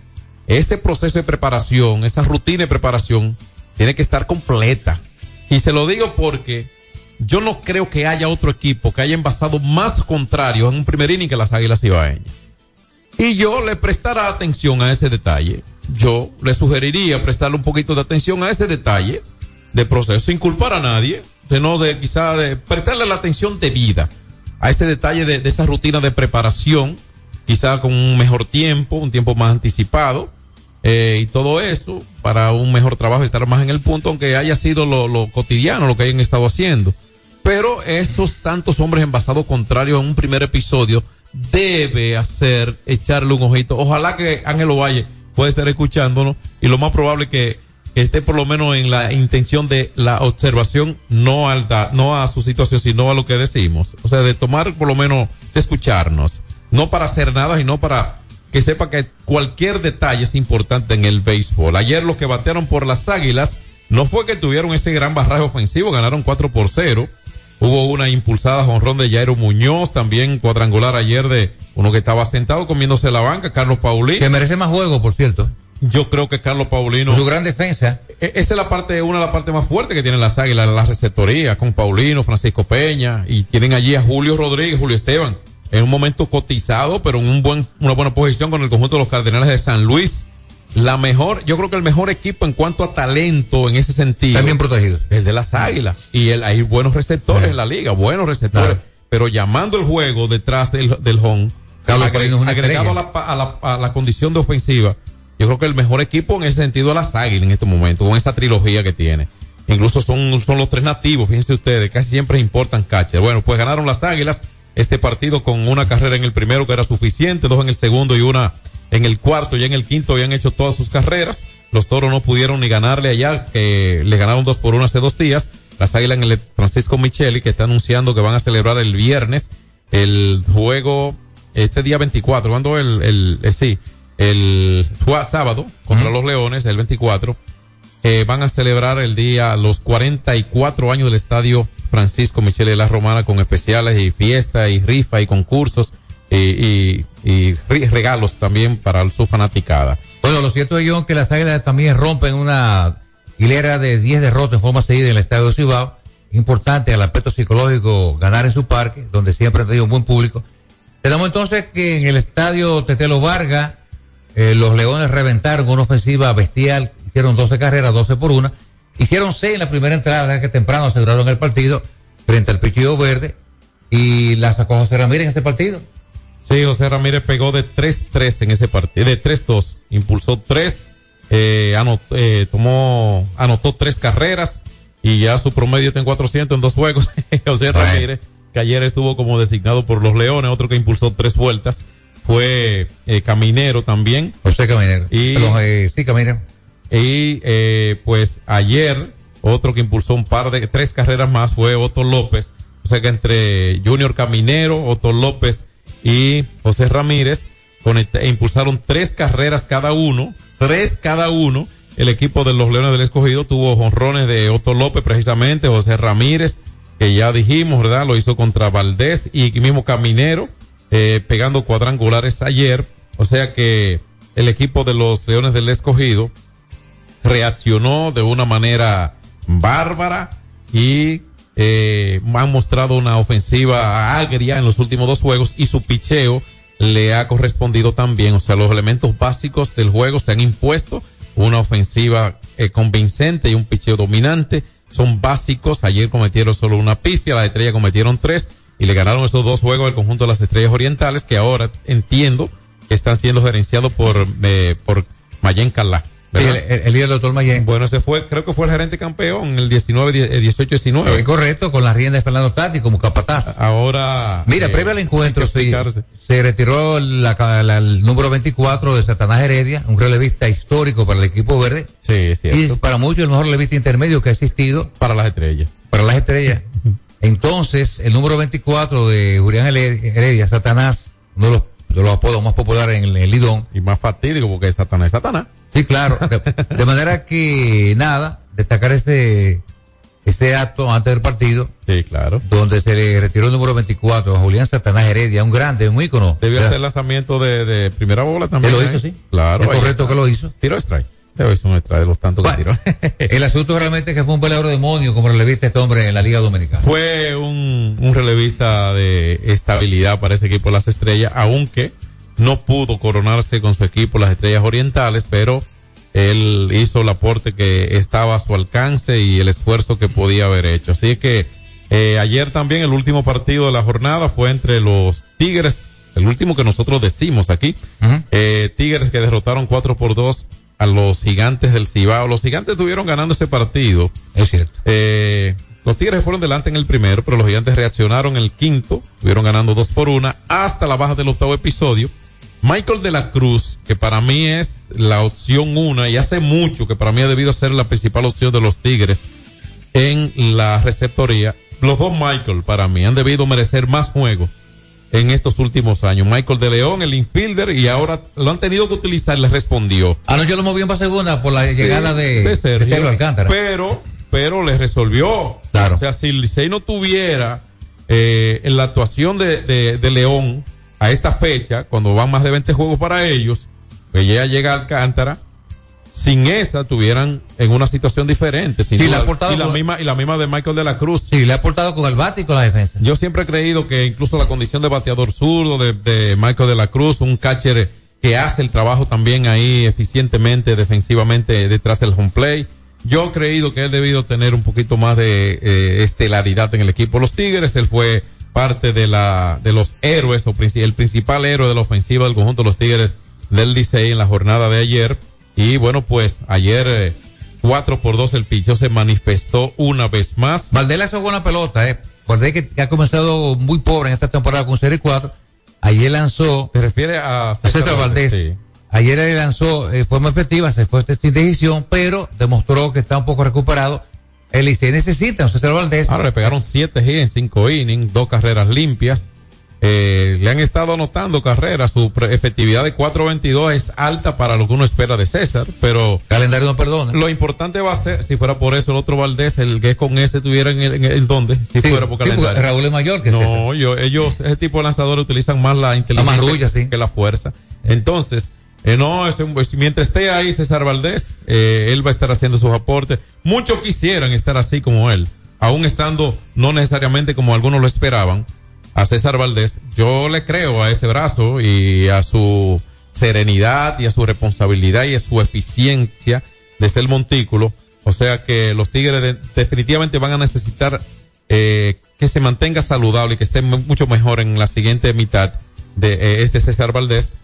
ese proceso de preparación, esa rutina de preparación, tiene que estar completa. Y se lo digo porque yo no creo que haya otro equipo que haya envasado más contrarios en un primer inning que las Águilas Ibaeñas. Y yo le prestará atención a ese detalle. Yo le sugeriría prestarle un poquito de atención a ese detalle de proceso sin culpar a nadie. de no de quizá de prestarle la atención debida a ese detalle de, de esa rutina de preparación, quizá con un mejor tiempo, un tiempo más anticipado, eh, y todo eso para un mejor trabajo, estar más en el punto, aunque haya sido lo cotidiano lo que hayan estado haciendo. Pero esos tantos hombres envasados contrarios en un primer episodio debe hacer echarle un ojito. Ojalá que Ángel Ovalle pueda estar escuchándonos y lo más probable que esté por lo menos en la intención de la observación, no al da- no a su situación, sino a lo que decimos. O sea, de tomar por lo menos, de escucharnos. No para hacer nada, sino para que sepa que cualquier detalle es importante en el béisbol. Ayer los que batearon por las águilas no fue que tuvieron ese gran barraje ofensivo, ganaron 4 por 0. Hubo una impulsada jonrón de Jairo Muñoz, también cuadrangular ayer de uno que estaba sentado comiéndose la banca, Carlos Paulino. Que merece más juego, por cierto. Yo creo que Carlos Paulino. Su gran defensa. E- Esa es la parte, una de las partes más fuertes que tienen las águilas, la receptoría, con Paulino, Francisco Peña, y tienen allí a Julio Rodríguez, Julio Esteban, en un momento cotizado, pero en un buen, una buena posición con el conjunto de los Cardenales de San Luis. La mejor, yo creo que el mejor equipo en cuanto a talento en ese sentido. Están bien protegidos. El de las águilas. Y el, hay buenos receptores en la liga, buenos receptores. Claro. Pero llamando el juego detrás del, del home, Carlos agre- agregado a la, a, la, a la condición de ofensiva, yo creo que el mejor equipo en ese sentido es las águilas en este momento, con esa trilogía que tiene. Incluso son, son los tres nativos, fíjense ustedes, casi siempre importan catcher. Bueno, pues ganaron las águilas este partido con una carrera en el primero que era suficiente, dos en el segundo y una en el cuarto y en el quinto habían hecho todas sus carreras. Los toros no pudieron ni ganarle allá, que le ganaron dos por uno hace dos días. Las águilas en el Francisco Micheli, que está anunciando que van a celebrar el viernes el juego, este día 24, cuando el, el, eh, sí, el sábado contra los Leones, el 24, eh, van a celebrar el día, los 44 años del estadio Francisco Michele de la Romana con especiales y fiesta y rifa y concursos y, y, y regalos también para su fanaticada. Bueno, lo cierto es, John, que las águilas también rompen una hilera de 10 derrotas en forma seguida en el estadio de Cibao. Importante el aspecto psicológico ganar en su parque, donde siempre han tenido un buen público. Tenemos entonces que en el estadio Tetelo Vargas, eh, los Leones reventaron una ofensiva bestial, hicieron 12 carreras, 12 por una, hicieron 6 en la primera entrada, que temprano aseguraron el partido frente al Pichillo Verde, y la sacó José Ramírez en este partido. Sí, José Ramírez pegó de 3-3 en ese partido, de 3-2, impulsó 3, eh, anot- eh, tomó, anotó 3 carreras y ya su promedio está en 400 en dos juegos. José. Ramírez, que ayer estuvo como designado por los Leones, otro que impulsó 3 vueltas, fue eh, Caminero también. José Caminero. Y, Perdón, eh, sí, Caminero. y eh, pues ayer otro que impulsó un par de tres carreras más fue Otto López. O sea que entre Junior Caminero, Otto López y José Ramírez e impulsaron tres carreras cada uno, tres cada uno. El equipo de los Leones del Escogido tuvo jonrones de Otto López precisamente, José Ramírez, que ya dijimos, ¿verdad? Lo hizo contra Valdés y mismo Caminero, eh, pegando cuadrangulares ayer. O sea que el equipo de los Leones del Escogido reaccionó de una manera bárbara y eh, han mostrado una ofensiva agria en los últimos dos juegos y su picheo le ha correspondido también. O sea, los elementos básicos del juego se han impuesto. Una ofensiva eh, convincente y un picheo dominante son básicos. Ayer cometieron solo una pifia, las estrellas cometieron tres y le ganaron esos dos juegos al conjunto de las estrellas orientales que ahora entiendo que están siendo gerenciados por, eh, por Mayen Calá. El, el- el líder del doctor Mayén. Bueno, ese fue, creo que fue el gerente campeón, el 19, die- eh, 18, 19. Eh, correcto, con la rienda de Fernando Tati como capataz. Ahora. Mira, eh, previo al encuentro, explicarse. se retiró la el número 24 de Satanás Heredia, un relevista histórico para el equipo verde. Sí, es Y cierto. para muchos el mejor relevista intermedio que ha existido Para las estrellas. para las estrellas. Entonces, el número 24 de Julián Hered- Heredia, Satanás, uno de los, de los apodos más populares en el, en el Lidón. Y más fatídico porque Satanás es Satanás. Sí, claro. De, de manera que, nada, destacar ese, ese acto antes del partido, Sí, claro. donde se le retiró el número 24 a Julián Satanás Heredia, un grande, un ícono. Debió hacer lanzamiento de, de primera bola también. Él lo ¿eh? hizo, sí. Claro. Es correcto que lo hizo. Tiró strike. Ser un strike de los tantos que Bueno, tiró. el asunto realmente es que fue un verdadero demonio como relevista este hombre en la Liga Dominicana. Fue un, un relevista de estabilidad para ese equipo Las Estrellas, aunque no pudo coronarse con su equipo Las Estrellas Orientales, pero él hizo el aporte que estaba a su alcance y el esfuerzo que podía haber hecho. Así que eh, ayer también el último partido de la jornada fue entre los Tigres, el último que nosotros decimos aquí, eh, Tigres que derrotaron 4 por 2 a los gigantes del Cibao. Los gigantes estuvieron ganando ese partido. Es cierto. Eh, los Tigres fueron delante en el primero, pero los gigantes reaccionaron en el quinto, estuvieron ganando 2 por 1 hasta la baja del octavo episodio. Michael de la Cruz, que para mí es la opción una y hace mucho que para mí ha debido ser la principal opción de los Tigres en la receptoría. Los dos Michael para mí han debido merecer más juego en estos últimos años. Michael de León, el infielder, y ahora lo han tenido que utilizar, le respondió. Ah, no, yo lo moví para segunda por la Sí, llegada de, de Sergio, Alcántara. Pero, pero le resolvió. Claro. O sea, si Licey no tuviera eh, en la actuación de, de, de León a esta fecha, cuando van más de 20 juegos para ellos, pues ya llega Alcántara. Sin esa tuvieran en una situación diferente. sin Sí, le duda. ha aportado y la con- misma y la misma de Michael de la Cruz. Sí, le ha aportado con el bate y con la defensa. Yo siempre he creído que incluso la condición de bateador zurdo de, de Michael de la Cruz, un catcher que hace el trabajo también ahí eficientemente, defensivamente detrás del home play. Yo he creído que él debido tener un poquito más de eh, estelaridad en el equipo. Los Tigres, él fue parte de la de los héroes o el principal héroe de la ofensiva del conjunto de los Tigres del Licey en la jornada de ayer. Y bueno, pues ayer eh, 4 por 2 el pichó se manifestó una vez más. Valdés le hace buena pelota, eh. Valdés que, ha comenzado muy pobre en esta temporada con serie 4. Ayer lanzó. ¿Te refiere a César Valdés? Sí. Ayer él lanzó de forma efectiva, se fue sin decisión, pero demostró que está un poco recuperado. El Licey necesita un César Valdés. Ahora le pegaron siete hits en cinco innings, dos carreras limpias. Eh, le han estado anotando carreras. Su efectividad de 4.22 es alta para lo que uno espera de César, pero Calendario no perdona. lo importante va a ser, si fuera por eso el otro Valdés, el que con ese tuviera en, el- en, el- ¿en dónde? Si Sí, fuera por sí, calendario. Raúl es mayor que No, yo, ellos, ese tipo de lanzadores utilizan más la inteligencia marrulla, sí. que la fuerza. Entonces, eh, no, es un- pues, mientras esté ahí César Valdés, eh, él va a estar haciendo sus aportes. Muchos quisieran estar así como él, aún estando no necesariamente como algunos lo esperaban. A César Valdés, yo le creo a ese brazo y a su serenidad y a su responsabilidad y a su eficiencia desde el montículo. O sea que los Tigres de- definitivamente van a necesitar eh, que se mantenga saludable y que esté mu- mucho mejor en la siguiente mitad de eh, este César Valdés.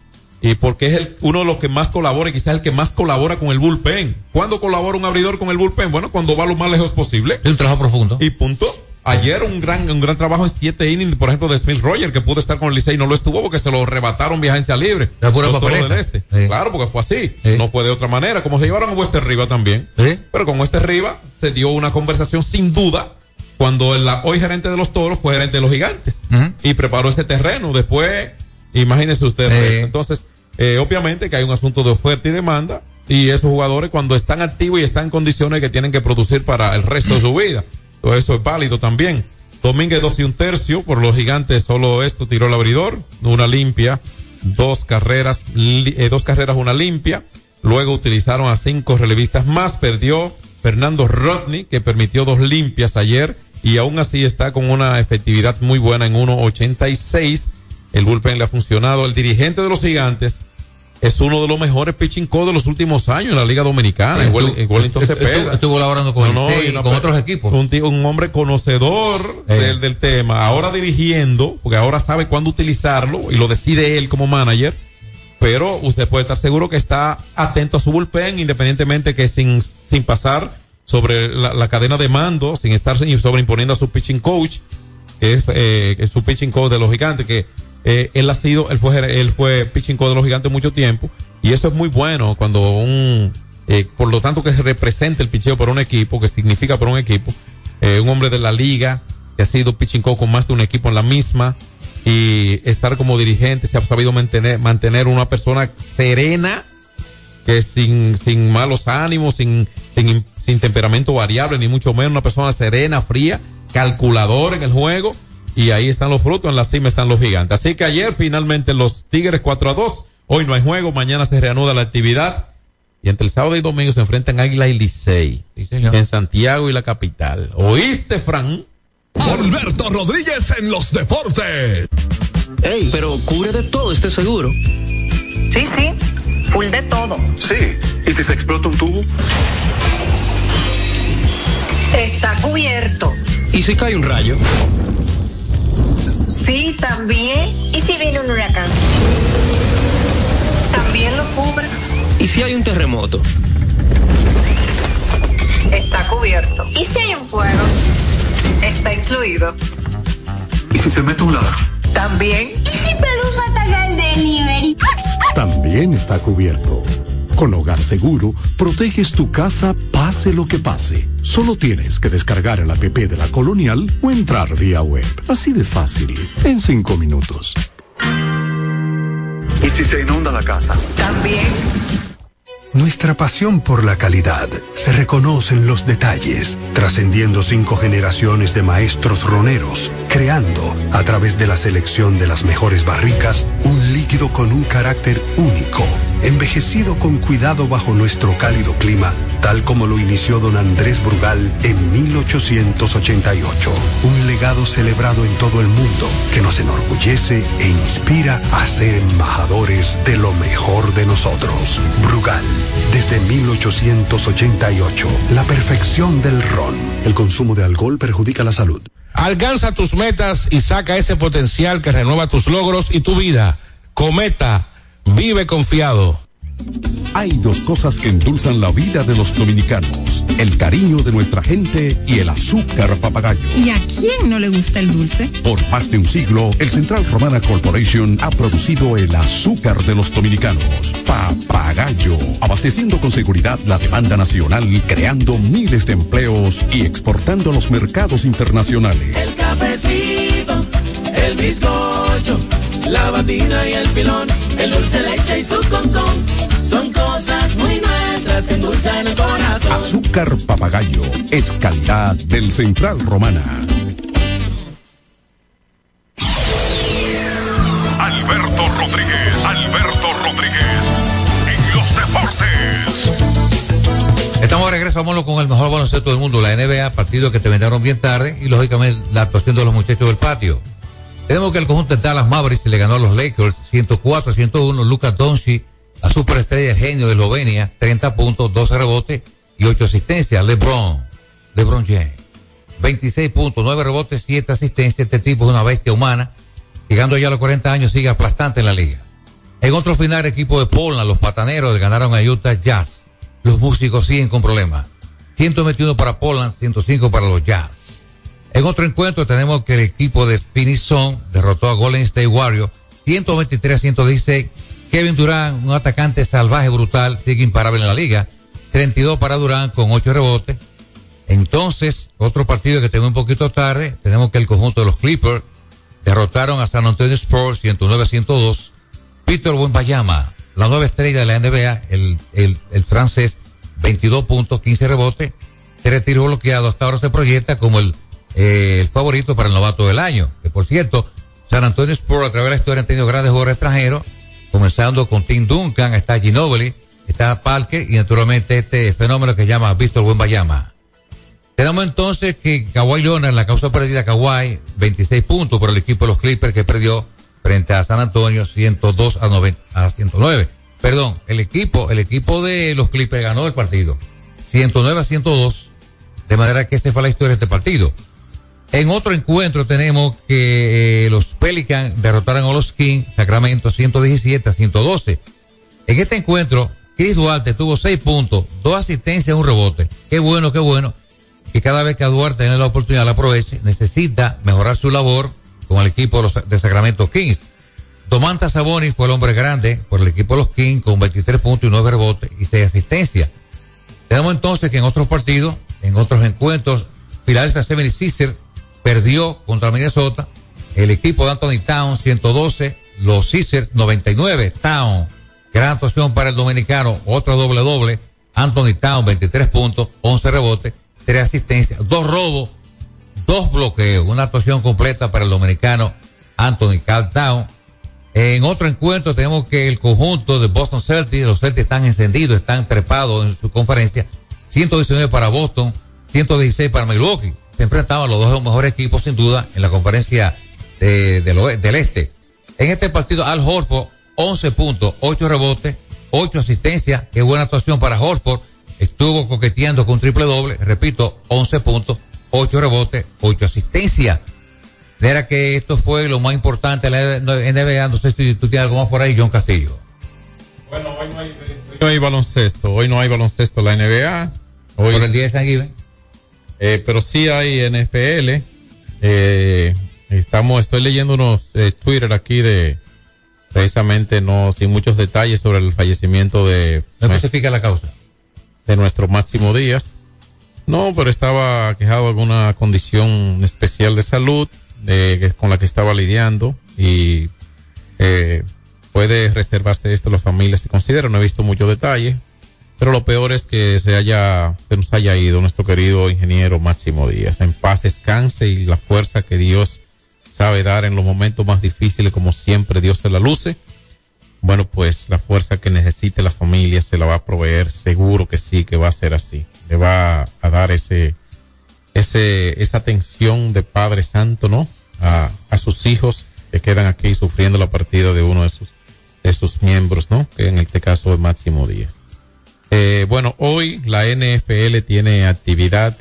Y porque es el, uno de los que más colabora y quizás el que más colabora con el bullpen. ¿Cuándo colabora un abridor con el bullpen? Bueno, cuando va lo más lejos posible. Es un trabajo profundo. Y punto. Ayer un gran, un gran trabajo en siete innings, por ejemplo, de Smith Roger, que pudo estar con el Licey y no lo estuvo porque se lo arrebataron vía agencia libre. La pura del Este. Sí. Claro, porque fue así. Sí. No fue de otra manera. Como se llevaron a Wester Riva también. Sí. Pero con Wester Riva se dio una conversación sin duda cuando el hoy gerente de los toros fue gerente de los gigantes. Y preparó ese terreno. Después, imagínense ustedes. Entonces, eh, obviamente que hay un asunto de oferta y demanda. Y esos jugadores cuando están activos y están en condiciones que tienen que producir para el resto de su vida. Todo eso es válido también. Domínguez dos y un tercio, por los gigantes solo esto tiró el abridor, una limpia, dos carreras, eh, dos carreras, una limpia. Luego utilizaron a cinco relevistas más, perdió Fernando Rodney, que permitió dos limpias ayer, y aún así está con una efectividad muy buena en 1.86. El bullpen le ha funcionado. El dirigente de los gigantes es uno de los mejores pitching coach de los últimos años en la Liga Dominicana. Estuvo- en Wel- en Wellington estuvo- Cepeda. estuvo colaborando con el y otros equipos. Un, hombre conocedor Eh. del, del tema. Ahora dirigiendo, porque ahora sabe cuándo utilizarlo y lo decide él como manager. Pero usted puede estar seguro que está atento a su bullpen, independientemente que sin, sin pasar sobre la, la cadena de mando, sin estar sin- sobreimponiendo a su pitching coach, que es, eh, su pitching coach de los gigantes, que eh, él ha sido, él fue, él fue pitching de los gigantes mucho tiempo, y eso es muy bueno cuando un, eh, por lo tanto que representa el picheo para un equipo, que significa para un equipo, eh, un hombre de la liga, que ha sido pitching con más de un equipo en la misma, y estar como dirigente, se ha sabido mantener, mantener una persona serena, que sin, sin malos ánimos, sin, sin, sin temperamento variable, ni mucho menos, una persona serena, fría, calculador en el juego, y ahí están los frutos, en la cima están los gigantes. Así que ayer finalmente los Tigres 4 a 2, hoy no hay juego, mañana se reanuda la actividad, y entre el sábado y domingo se enfrentan Águila y Licey, Sí, en Santiago y la capital. ¿Oíste, Fran? Alberto Rodríguez en los deportes. Ey, pero cubre de todo este seguro. Sí, sí. Full de todo. Sí. ¿Y si se explota un tubo? Está cubierto. ¿Y si cae un rayo? Sí, también. ¿Y si viene un huracán? También lo cubre. ¿Y si hay un terremoto? Está cubierto. ¿Y si hay un fuego? Está incluido. ¿Y si se mete un ladrón? También. ¿Y si Pelusa ataca el delivery? También está cubierto. Con Hogar Seguro, proteges tu casa pase lo que pase. Solo tienes que descargar el app de la Colonial o entrar vía web. Así de fácil, en cinco minutos. ¿Y si se inunda la casa? También. Nuestra pasión por la calidad se reconoce en los detalles, trascendiendo cinco generaciones de maestros roneros, creando, a través de la selección de las mejores barricas, un líquido con un carácter único, envejecido con cuidado bajo nuestro cálido clima, tal como lo inició don Andrés Brugal en 1888. Un legado celebrado en todo el mundo que nos enorgullece e inspira a ser embajadores de lo mejor de nosotros. Brugal, desde 1888, la perfección del ron. El consumo de alcohol perjudica la salud. Alcanza tus metas y saca ese potencial que renueva tus logros y tu vida. Cometa, vive confiado. Hay dos cosas que endulzan la vida de los dominicanos, el cariño de nuestra gente y el azúcar papagayo. ¿Y a quién no le gusta el dulce? Por más de un siglo, el Central Romana Corporation ha producido el azúcar de los dominicanos, papagayo, abasteciendo con seguridad la demanda nacional, creando miles de empleos y exportando a los mercados internacionales. El cafecito, el bizcocho, la batida y el filón, el dulce leche y su concón. Son cosas muy nuestras que endulzan el corazón. Azúcar papagayo es calidad del Central Romana. Alberto Rodríguez, Alberto Rodríguez, en los deportes. Estamos de regreso, vámonos con el mejor baloncesto del mundo, la NBA, partido que te vendieron bien tarde y lógicamente la actuación de los muchachos del patio. Tenemos que el conjunto de Dallas Mavericks le ganó a los Lakers 104 101, Lucas Doncic, la superestrella el genio de Eslovenia, 30 puntos, 12 rebotes y 8 asistencias. LeBron, LeBron James, 26 puntos, 9 rebotes, 7 asistencias. Este tipo es una bestia humana. Llegando ya a los 40 años, sigue aplastante en la liga. En otro final, equipo de Portland, los pataneros ganaron a Utah Jazz. Los músicos siguen con problemas. 121 para Portland, 105 para los Jazz. En otro encuentro tenemos que el equipo de Sun derrotó a Golden State Warriors 123 a 116. Kevin Durant, un atacante salvaje, brutal, sigue imparable en la liga. 32 para Durant con 8 rebotes. Entonces, otro partido que tenemos un poquito tarde, tenemos que el conjunto de los Clippers derrotaron a San Antonio Spurs 109 a 102. Peter Wembayama, la nueva estrella de la NBA, el, el, el francés, 22 puntos, 15 rebotes, 3 tiros bloqueados. Hasta ahora se proyecta como el eh, el favorito para el novato del año. Que por cierto, San Antonio Spurs a través de la historia han tenido grandes jugadores extranjeros, comenzando con Tim Duncan, está Ginobili, está Parker y naturalmente este fenómeno que se llama Víctor Wembayama. Tenemos entonces que Kawhi Leonard, la causa perdida Kawhi, 26 puntos por el equipo de los Clippers que perdió frente a San Antonio 102 a, 90, a 109. Perdón, el equipo, el equipo de los Clippers ganó el partido 109 a 102, de manera que este fue la historia de este partido. En otro encuentro tenemos que eh, los Pelicans derrotaron a los Kings, Sacramento 117 a 112. En este encuentro, Chris Duarte tuvo seis puntos, dos asistencias, un rebote. Qué bueno, qué bueno. Que cada vez que Duarte tiene la oportunidad la aproveche, necesita mejorar su labor con el equipo de, Sacramento Kings. Domantas Sabonis fue el hombre grande por el equipo de los Kings con 23 puntos y 9 rebotes y 6 asistencias. Tenemos entonces que en otros partidos, en otros encuentros, Philadelphia 76ers perdió contra Minnesota. El equipo de Anthony Town 112, los Sixers 99. Town, gran actuación para el dominicano, otra doble doble. Anthony Town 23 puntos, 11 rebotes, 3 asistencias, 2 robos, 2 bloqueos. Una actuación completa para el dominicano Anthony Cal Town. En otro encuentro tenemos que el conjunto de Boston Celtics, los Celtics están encendidos, están trepados en su conferencia. 119 para Boston, 116 para Milwaukee se enfrentaban los dos mejores equipos sin duda en la conferencia de, de lo, del este. En este partido Al Horford 11 puntos, 8 rebotes, ocho asistencias, qué buena actuación para Horford, estuvo coqueteando con un triple doble, repito, 11 puntos, 8 rebotes, 8 asistencias. Era que esto fue lo más importante en la NBA, no sé si tú tienes algo más por ahí, John Castillo. Bueno, hoy no hay, hoy no hay baloncesto, hoy no hay baloncesto en la NBA. Hoy, por el día de San Given. Eh, pero sí hay NFL. Eh, estamos, estoy leyendo unos eh, Twitter aquí de precisamente no sin muchos detalles sobre el fallecimiento de. ¿No especifica la causa? De nuestro Máximo Díaz. No, pero estaba quejado de alguna condición especial de salud eh, con la que estaba lidiando y eh, puede reservarse esto a las familias si considera. No he visto muchos detalles, pero lo peor es que se haya, se nos haya ido nuestro querido ingeniero Máximo Díaz. En paz descanse y la fuerza que Dios sabe dar en los momentos más difíciles, como siempre Dios se la luce. Bueno, pues la fuerza que necesite la familia se la va a proveer, seguro que sí, que va a ser así. Le va a dar ese, ese, esa atención de Padre Santo, ¿no? A, sus hijos que quedan aquí sufriendo la partida de uno de sus, de sus miembros, ¿no? Que en este caso es Máximo Díaz. Eh, bueno, hoy la NFL tiene actividad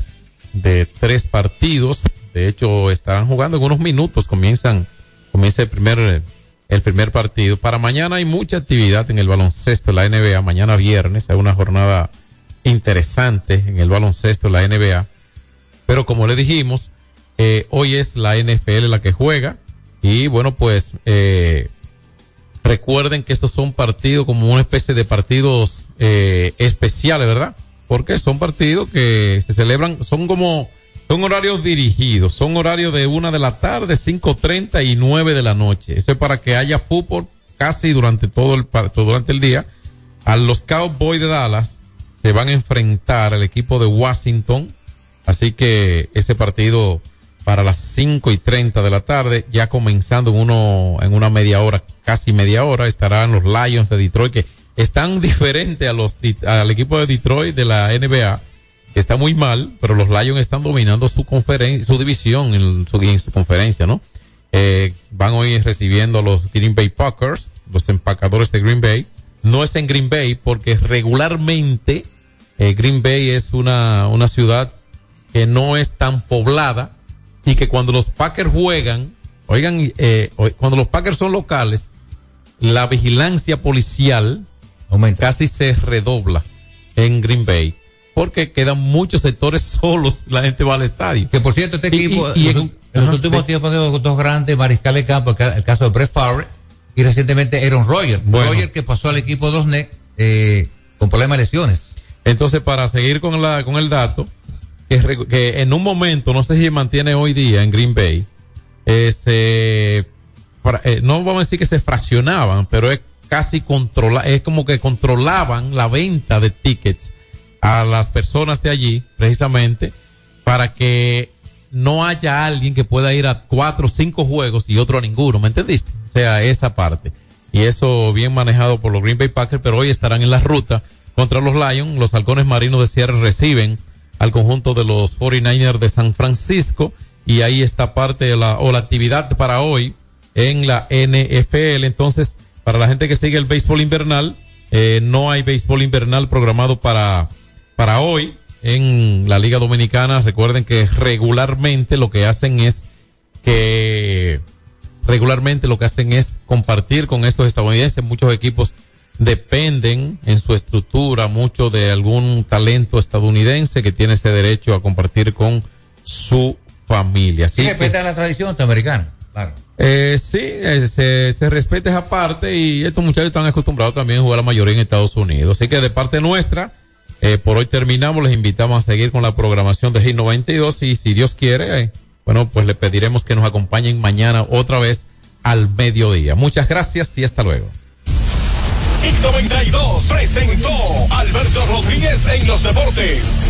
de tres partidos. De hecho, estarán jugando en unos minutos. Comienzan, comienza el primer, el primer partido. Para mañana hay mucha actividad en el baloncesto la NBA. Mañana viernes hay una jornada interesante en el baloncesto la NBA. Pero como le dijimos, eh, hoy es la NFL la que juega. Y bueno, pues eh, recuerden que estos son partidos como una especie de partidos eh, especiales, ¿verdad? Porque son partidos que se celebran, son como, son horarios dirigidos, son horarios de una de la tarde, cinco treinta y nueve de la noche. Eso es para que haya fútbol casi durante todo el, durante el día. A los Cowboys de Dallas se van a enfrentar al equipo de Washington. Así que ese partido para las cinco y treinta de la tarde, ya comenzando en uno, en una media hora, casi media hora, estarán los Lions de Detroit, que están diferentes a los, al equipo de Detroit de la NBA, está muy mal, pero los Lions están dominando su conferencia, su división en su, en su conferencia, ¿no? Eh, van hoy recibiendo a los Green Bay Packers, los empacadores de Green Bay. No es en Green Bay porque regularmente eh, Green Bay es una, una ciudad que no es tan poblada y que cuando los Packers juegan, oigan, eh, cuando los Packers son locales, la vigilancia policial Aumenta. casi se redobla en Green Bay. Porque quedan muchos sectores solos, la gente va al estadio. Que por cierto, este equipo, y- y en, en- en los últimos tiempos dos grandes mariscales de campo, el, ca- el caso de Brett Favre y recientemente Aaron Rodgers. Bueno. Rodgers que pasó al equipo de los Nets eh, con problemas de lesiones. Entonces, para seguir con la con el dato, que, en un momento, no sé si mantiene hoy día en Green Bay, eh, se, eh, no vamos a decir que se fraccionaban, pero es casi controla, es como que controlaban la venta de tickets a las personas de allí, precisamente, para que no haya alguien que pueda ir a cuatro o cinco juegos y otro a ninguno, ¿me entendiste? O sea, esa parte. Y eso bien manejado por los Green Bay Packers, pero hoy estarán en la ruta contra los Lions. Los halcones marinos de Sierra reciben al conjunto de los 49ers de San Francisco y ahí está parte de la, o la actividad para hoy en la NFL. Entonces, para la gente que sigue el béisbol invernal, eh, no hay béisbol invernal programado para, para hoy en la Liga Dominicana. Recuerden que regularmente lo que hacen es que regularmente lo que hacen es compartir con estos estadounidenses. Muchos equipos dependen en su estructura mucho de algún talento estadounidense que tiene ese derecho a compartir con su familia. Así Sí, que- respeta la tradición norteamericana. Claro. eh, sí, eh, se, se respeta esa parte y estos muchachos están acostumbrados también a jugar la mayoría en Estados Unidos. Así que de parte nuestra, eh, por hoy terminamos. Les invitamos a seguir con la programación de G92 y si Dios quiere, bueno, pues le pediremos que nos acompañen mañana otra vez al mediodía. Muchas gracias y hasta luego. X92 presentó Alberto Rodríguez en los deportes.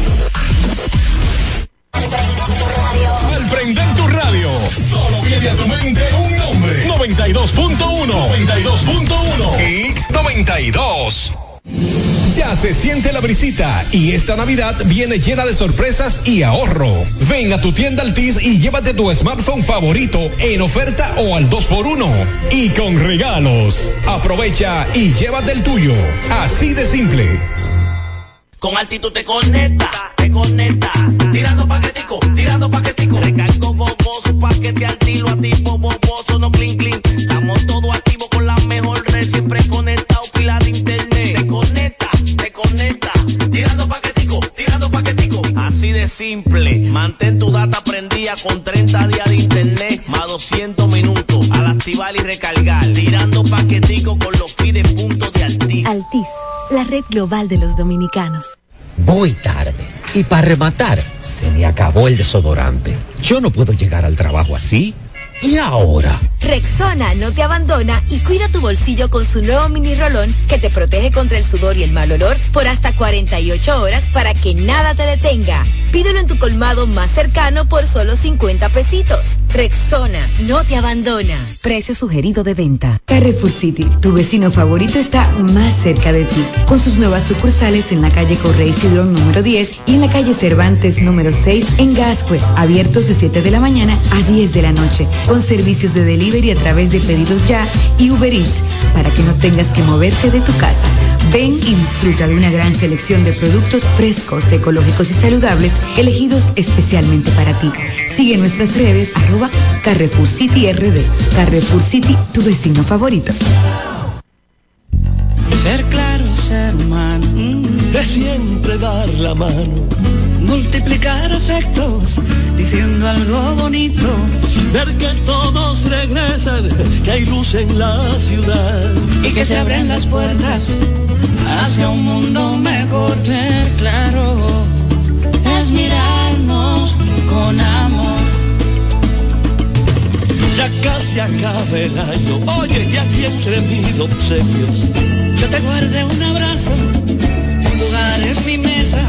Al prender tu radio, solo viene a tu mente un nombre. 92.1. 92.1. X92. Ya se siente la brisita y esta Navidad viene llena de sorpresas y ahorro. Ven a tu tienda Altis y llévate tu smartphone favorito en oferta o al 2x1 y con regalos. Aprovecha y llévate el tuyo. Así de simple. Con altitud te conecta, te conecta. Tirando paquetico, tirando paquetico. Recargo gogoso, paquete altilo, activo, boboso, no clean clean. Estamos todos activos con la mejor red, siempre conectado, de simple. Mantén tu data prendida con 30 días de internet, más 200 minutos. Al activar y recargar. Tirando paquetico con los pide puntos de Altis. Altis, la red global de los dominicanos. Voy tarde. Y para rematar, se me acabó el desodorante. Yo no puedo llegar al trabajo así. ¿Y ahora? Rexona no te abandona y cuida tu bolsillo con su nuevo mini rolón que te protege contra el sudor y el mal olor por hasta 48 horas para que nada te detenga. Pídelo en tu colmado más cercano por solo 50 pesitos. Rexona no te abandona. Precio sugerido de venta. Carrefour City, tu vecino favorito está más cerca de ti, con sus nuevas sucursales en la calle Correy Cidrón número 10 y en la calle Cervantes número 6 en Gascue, abiertos de 7 de la mañana a 10 de la noche, con servicios de delivery a través de pedidos ya y Uber Eats, para que no tengas que moverte de tu casa. Ven y disfruta de una gran selección de productos frescos, ecológicos y saludables, elegidos especialmente para ti. Sigue nuestras redes arroba Carrefour City RD. Carrefour City, tu vecino favorito. Ser claro ser humano. De siempre dar la mano. Multiplicar afectos diciendo algo bonito. Ver que todos regresan, que hay luz en la ciudad. Y que se abren las puertas hacia un mundo mejor. Ser claro es mirarnos con amor. Ya casi acaba el año. Oye, y aquí entre mis obsequios. Yo te guardé un abrazo, un lugar es mi mesa.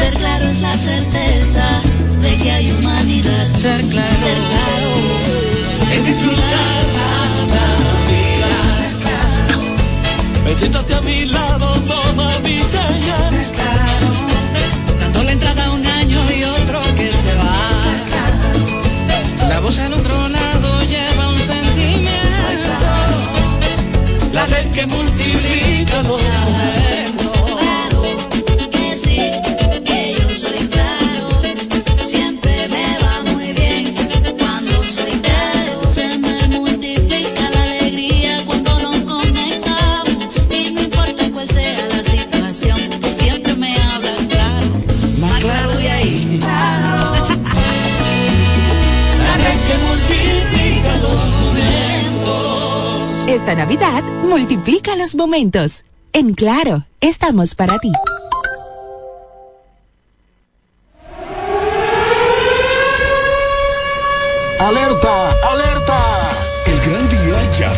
Ser claro es la certeza de que hay humanidad. Ser claro, ser claro es disfrutar la Navidad. Ven, siéntate a mi lado, toma mi señal. Dando la entrada a un año y otro que se va. La voz al otro lado lleva un sentimiento. La red que multiplica los Navidad, multiplica los momentos. En Claro, estamos para ti. ¡Alerta!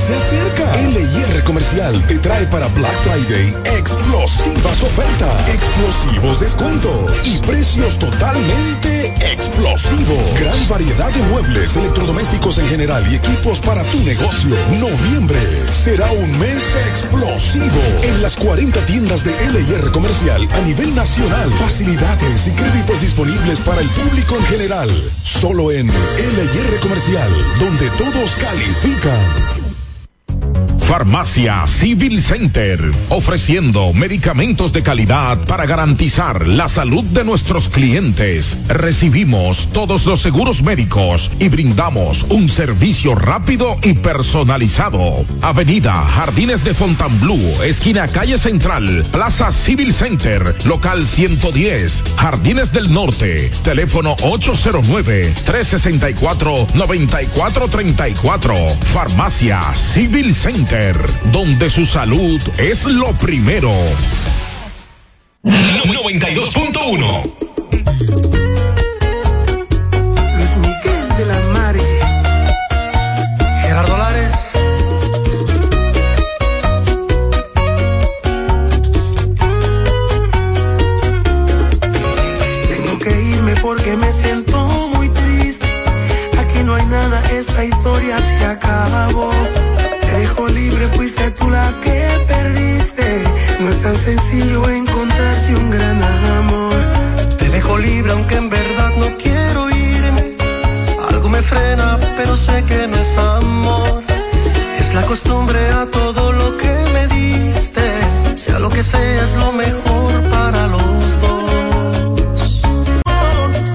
Se acerca. LIR Comercial te trae para Black Friday explosivas ofertas, explosivos descuentos y precios totalmente explosivos. Gran variedad de muebles, electrodomésticos en general y equipos para tu negocio. Noviembre será un mes explosivo en las 40 tiendas de LIR Comercial a nivel nacional. Facilidades y créditos disponibles para el público en general. Solo en LIR Comercial, donde todos califican. Farmacia Civil Center, ofreciendo medicamentos de calidad para garantizar la salud de nuestros clientes. Recibimos todos los seguros médicos y brindamos un servicio rápido y personalizado. Avenida Jardines de Fontainebleau, esquina calle Central, Plaza Civil Center, local 110, Jardines del Norte, teléfono 809-364-9434. Farmacia Civil Center, donde su salud es lo primero. 92.1 Es la costumbre a todo lo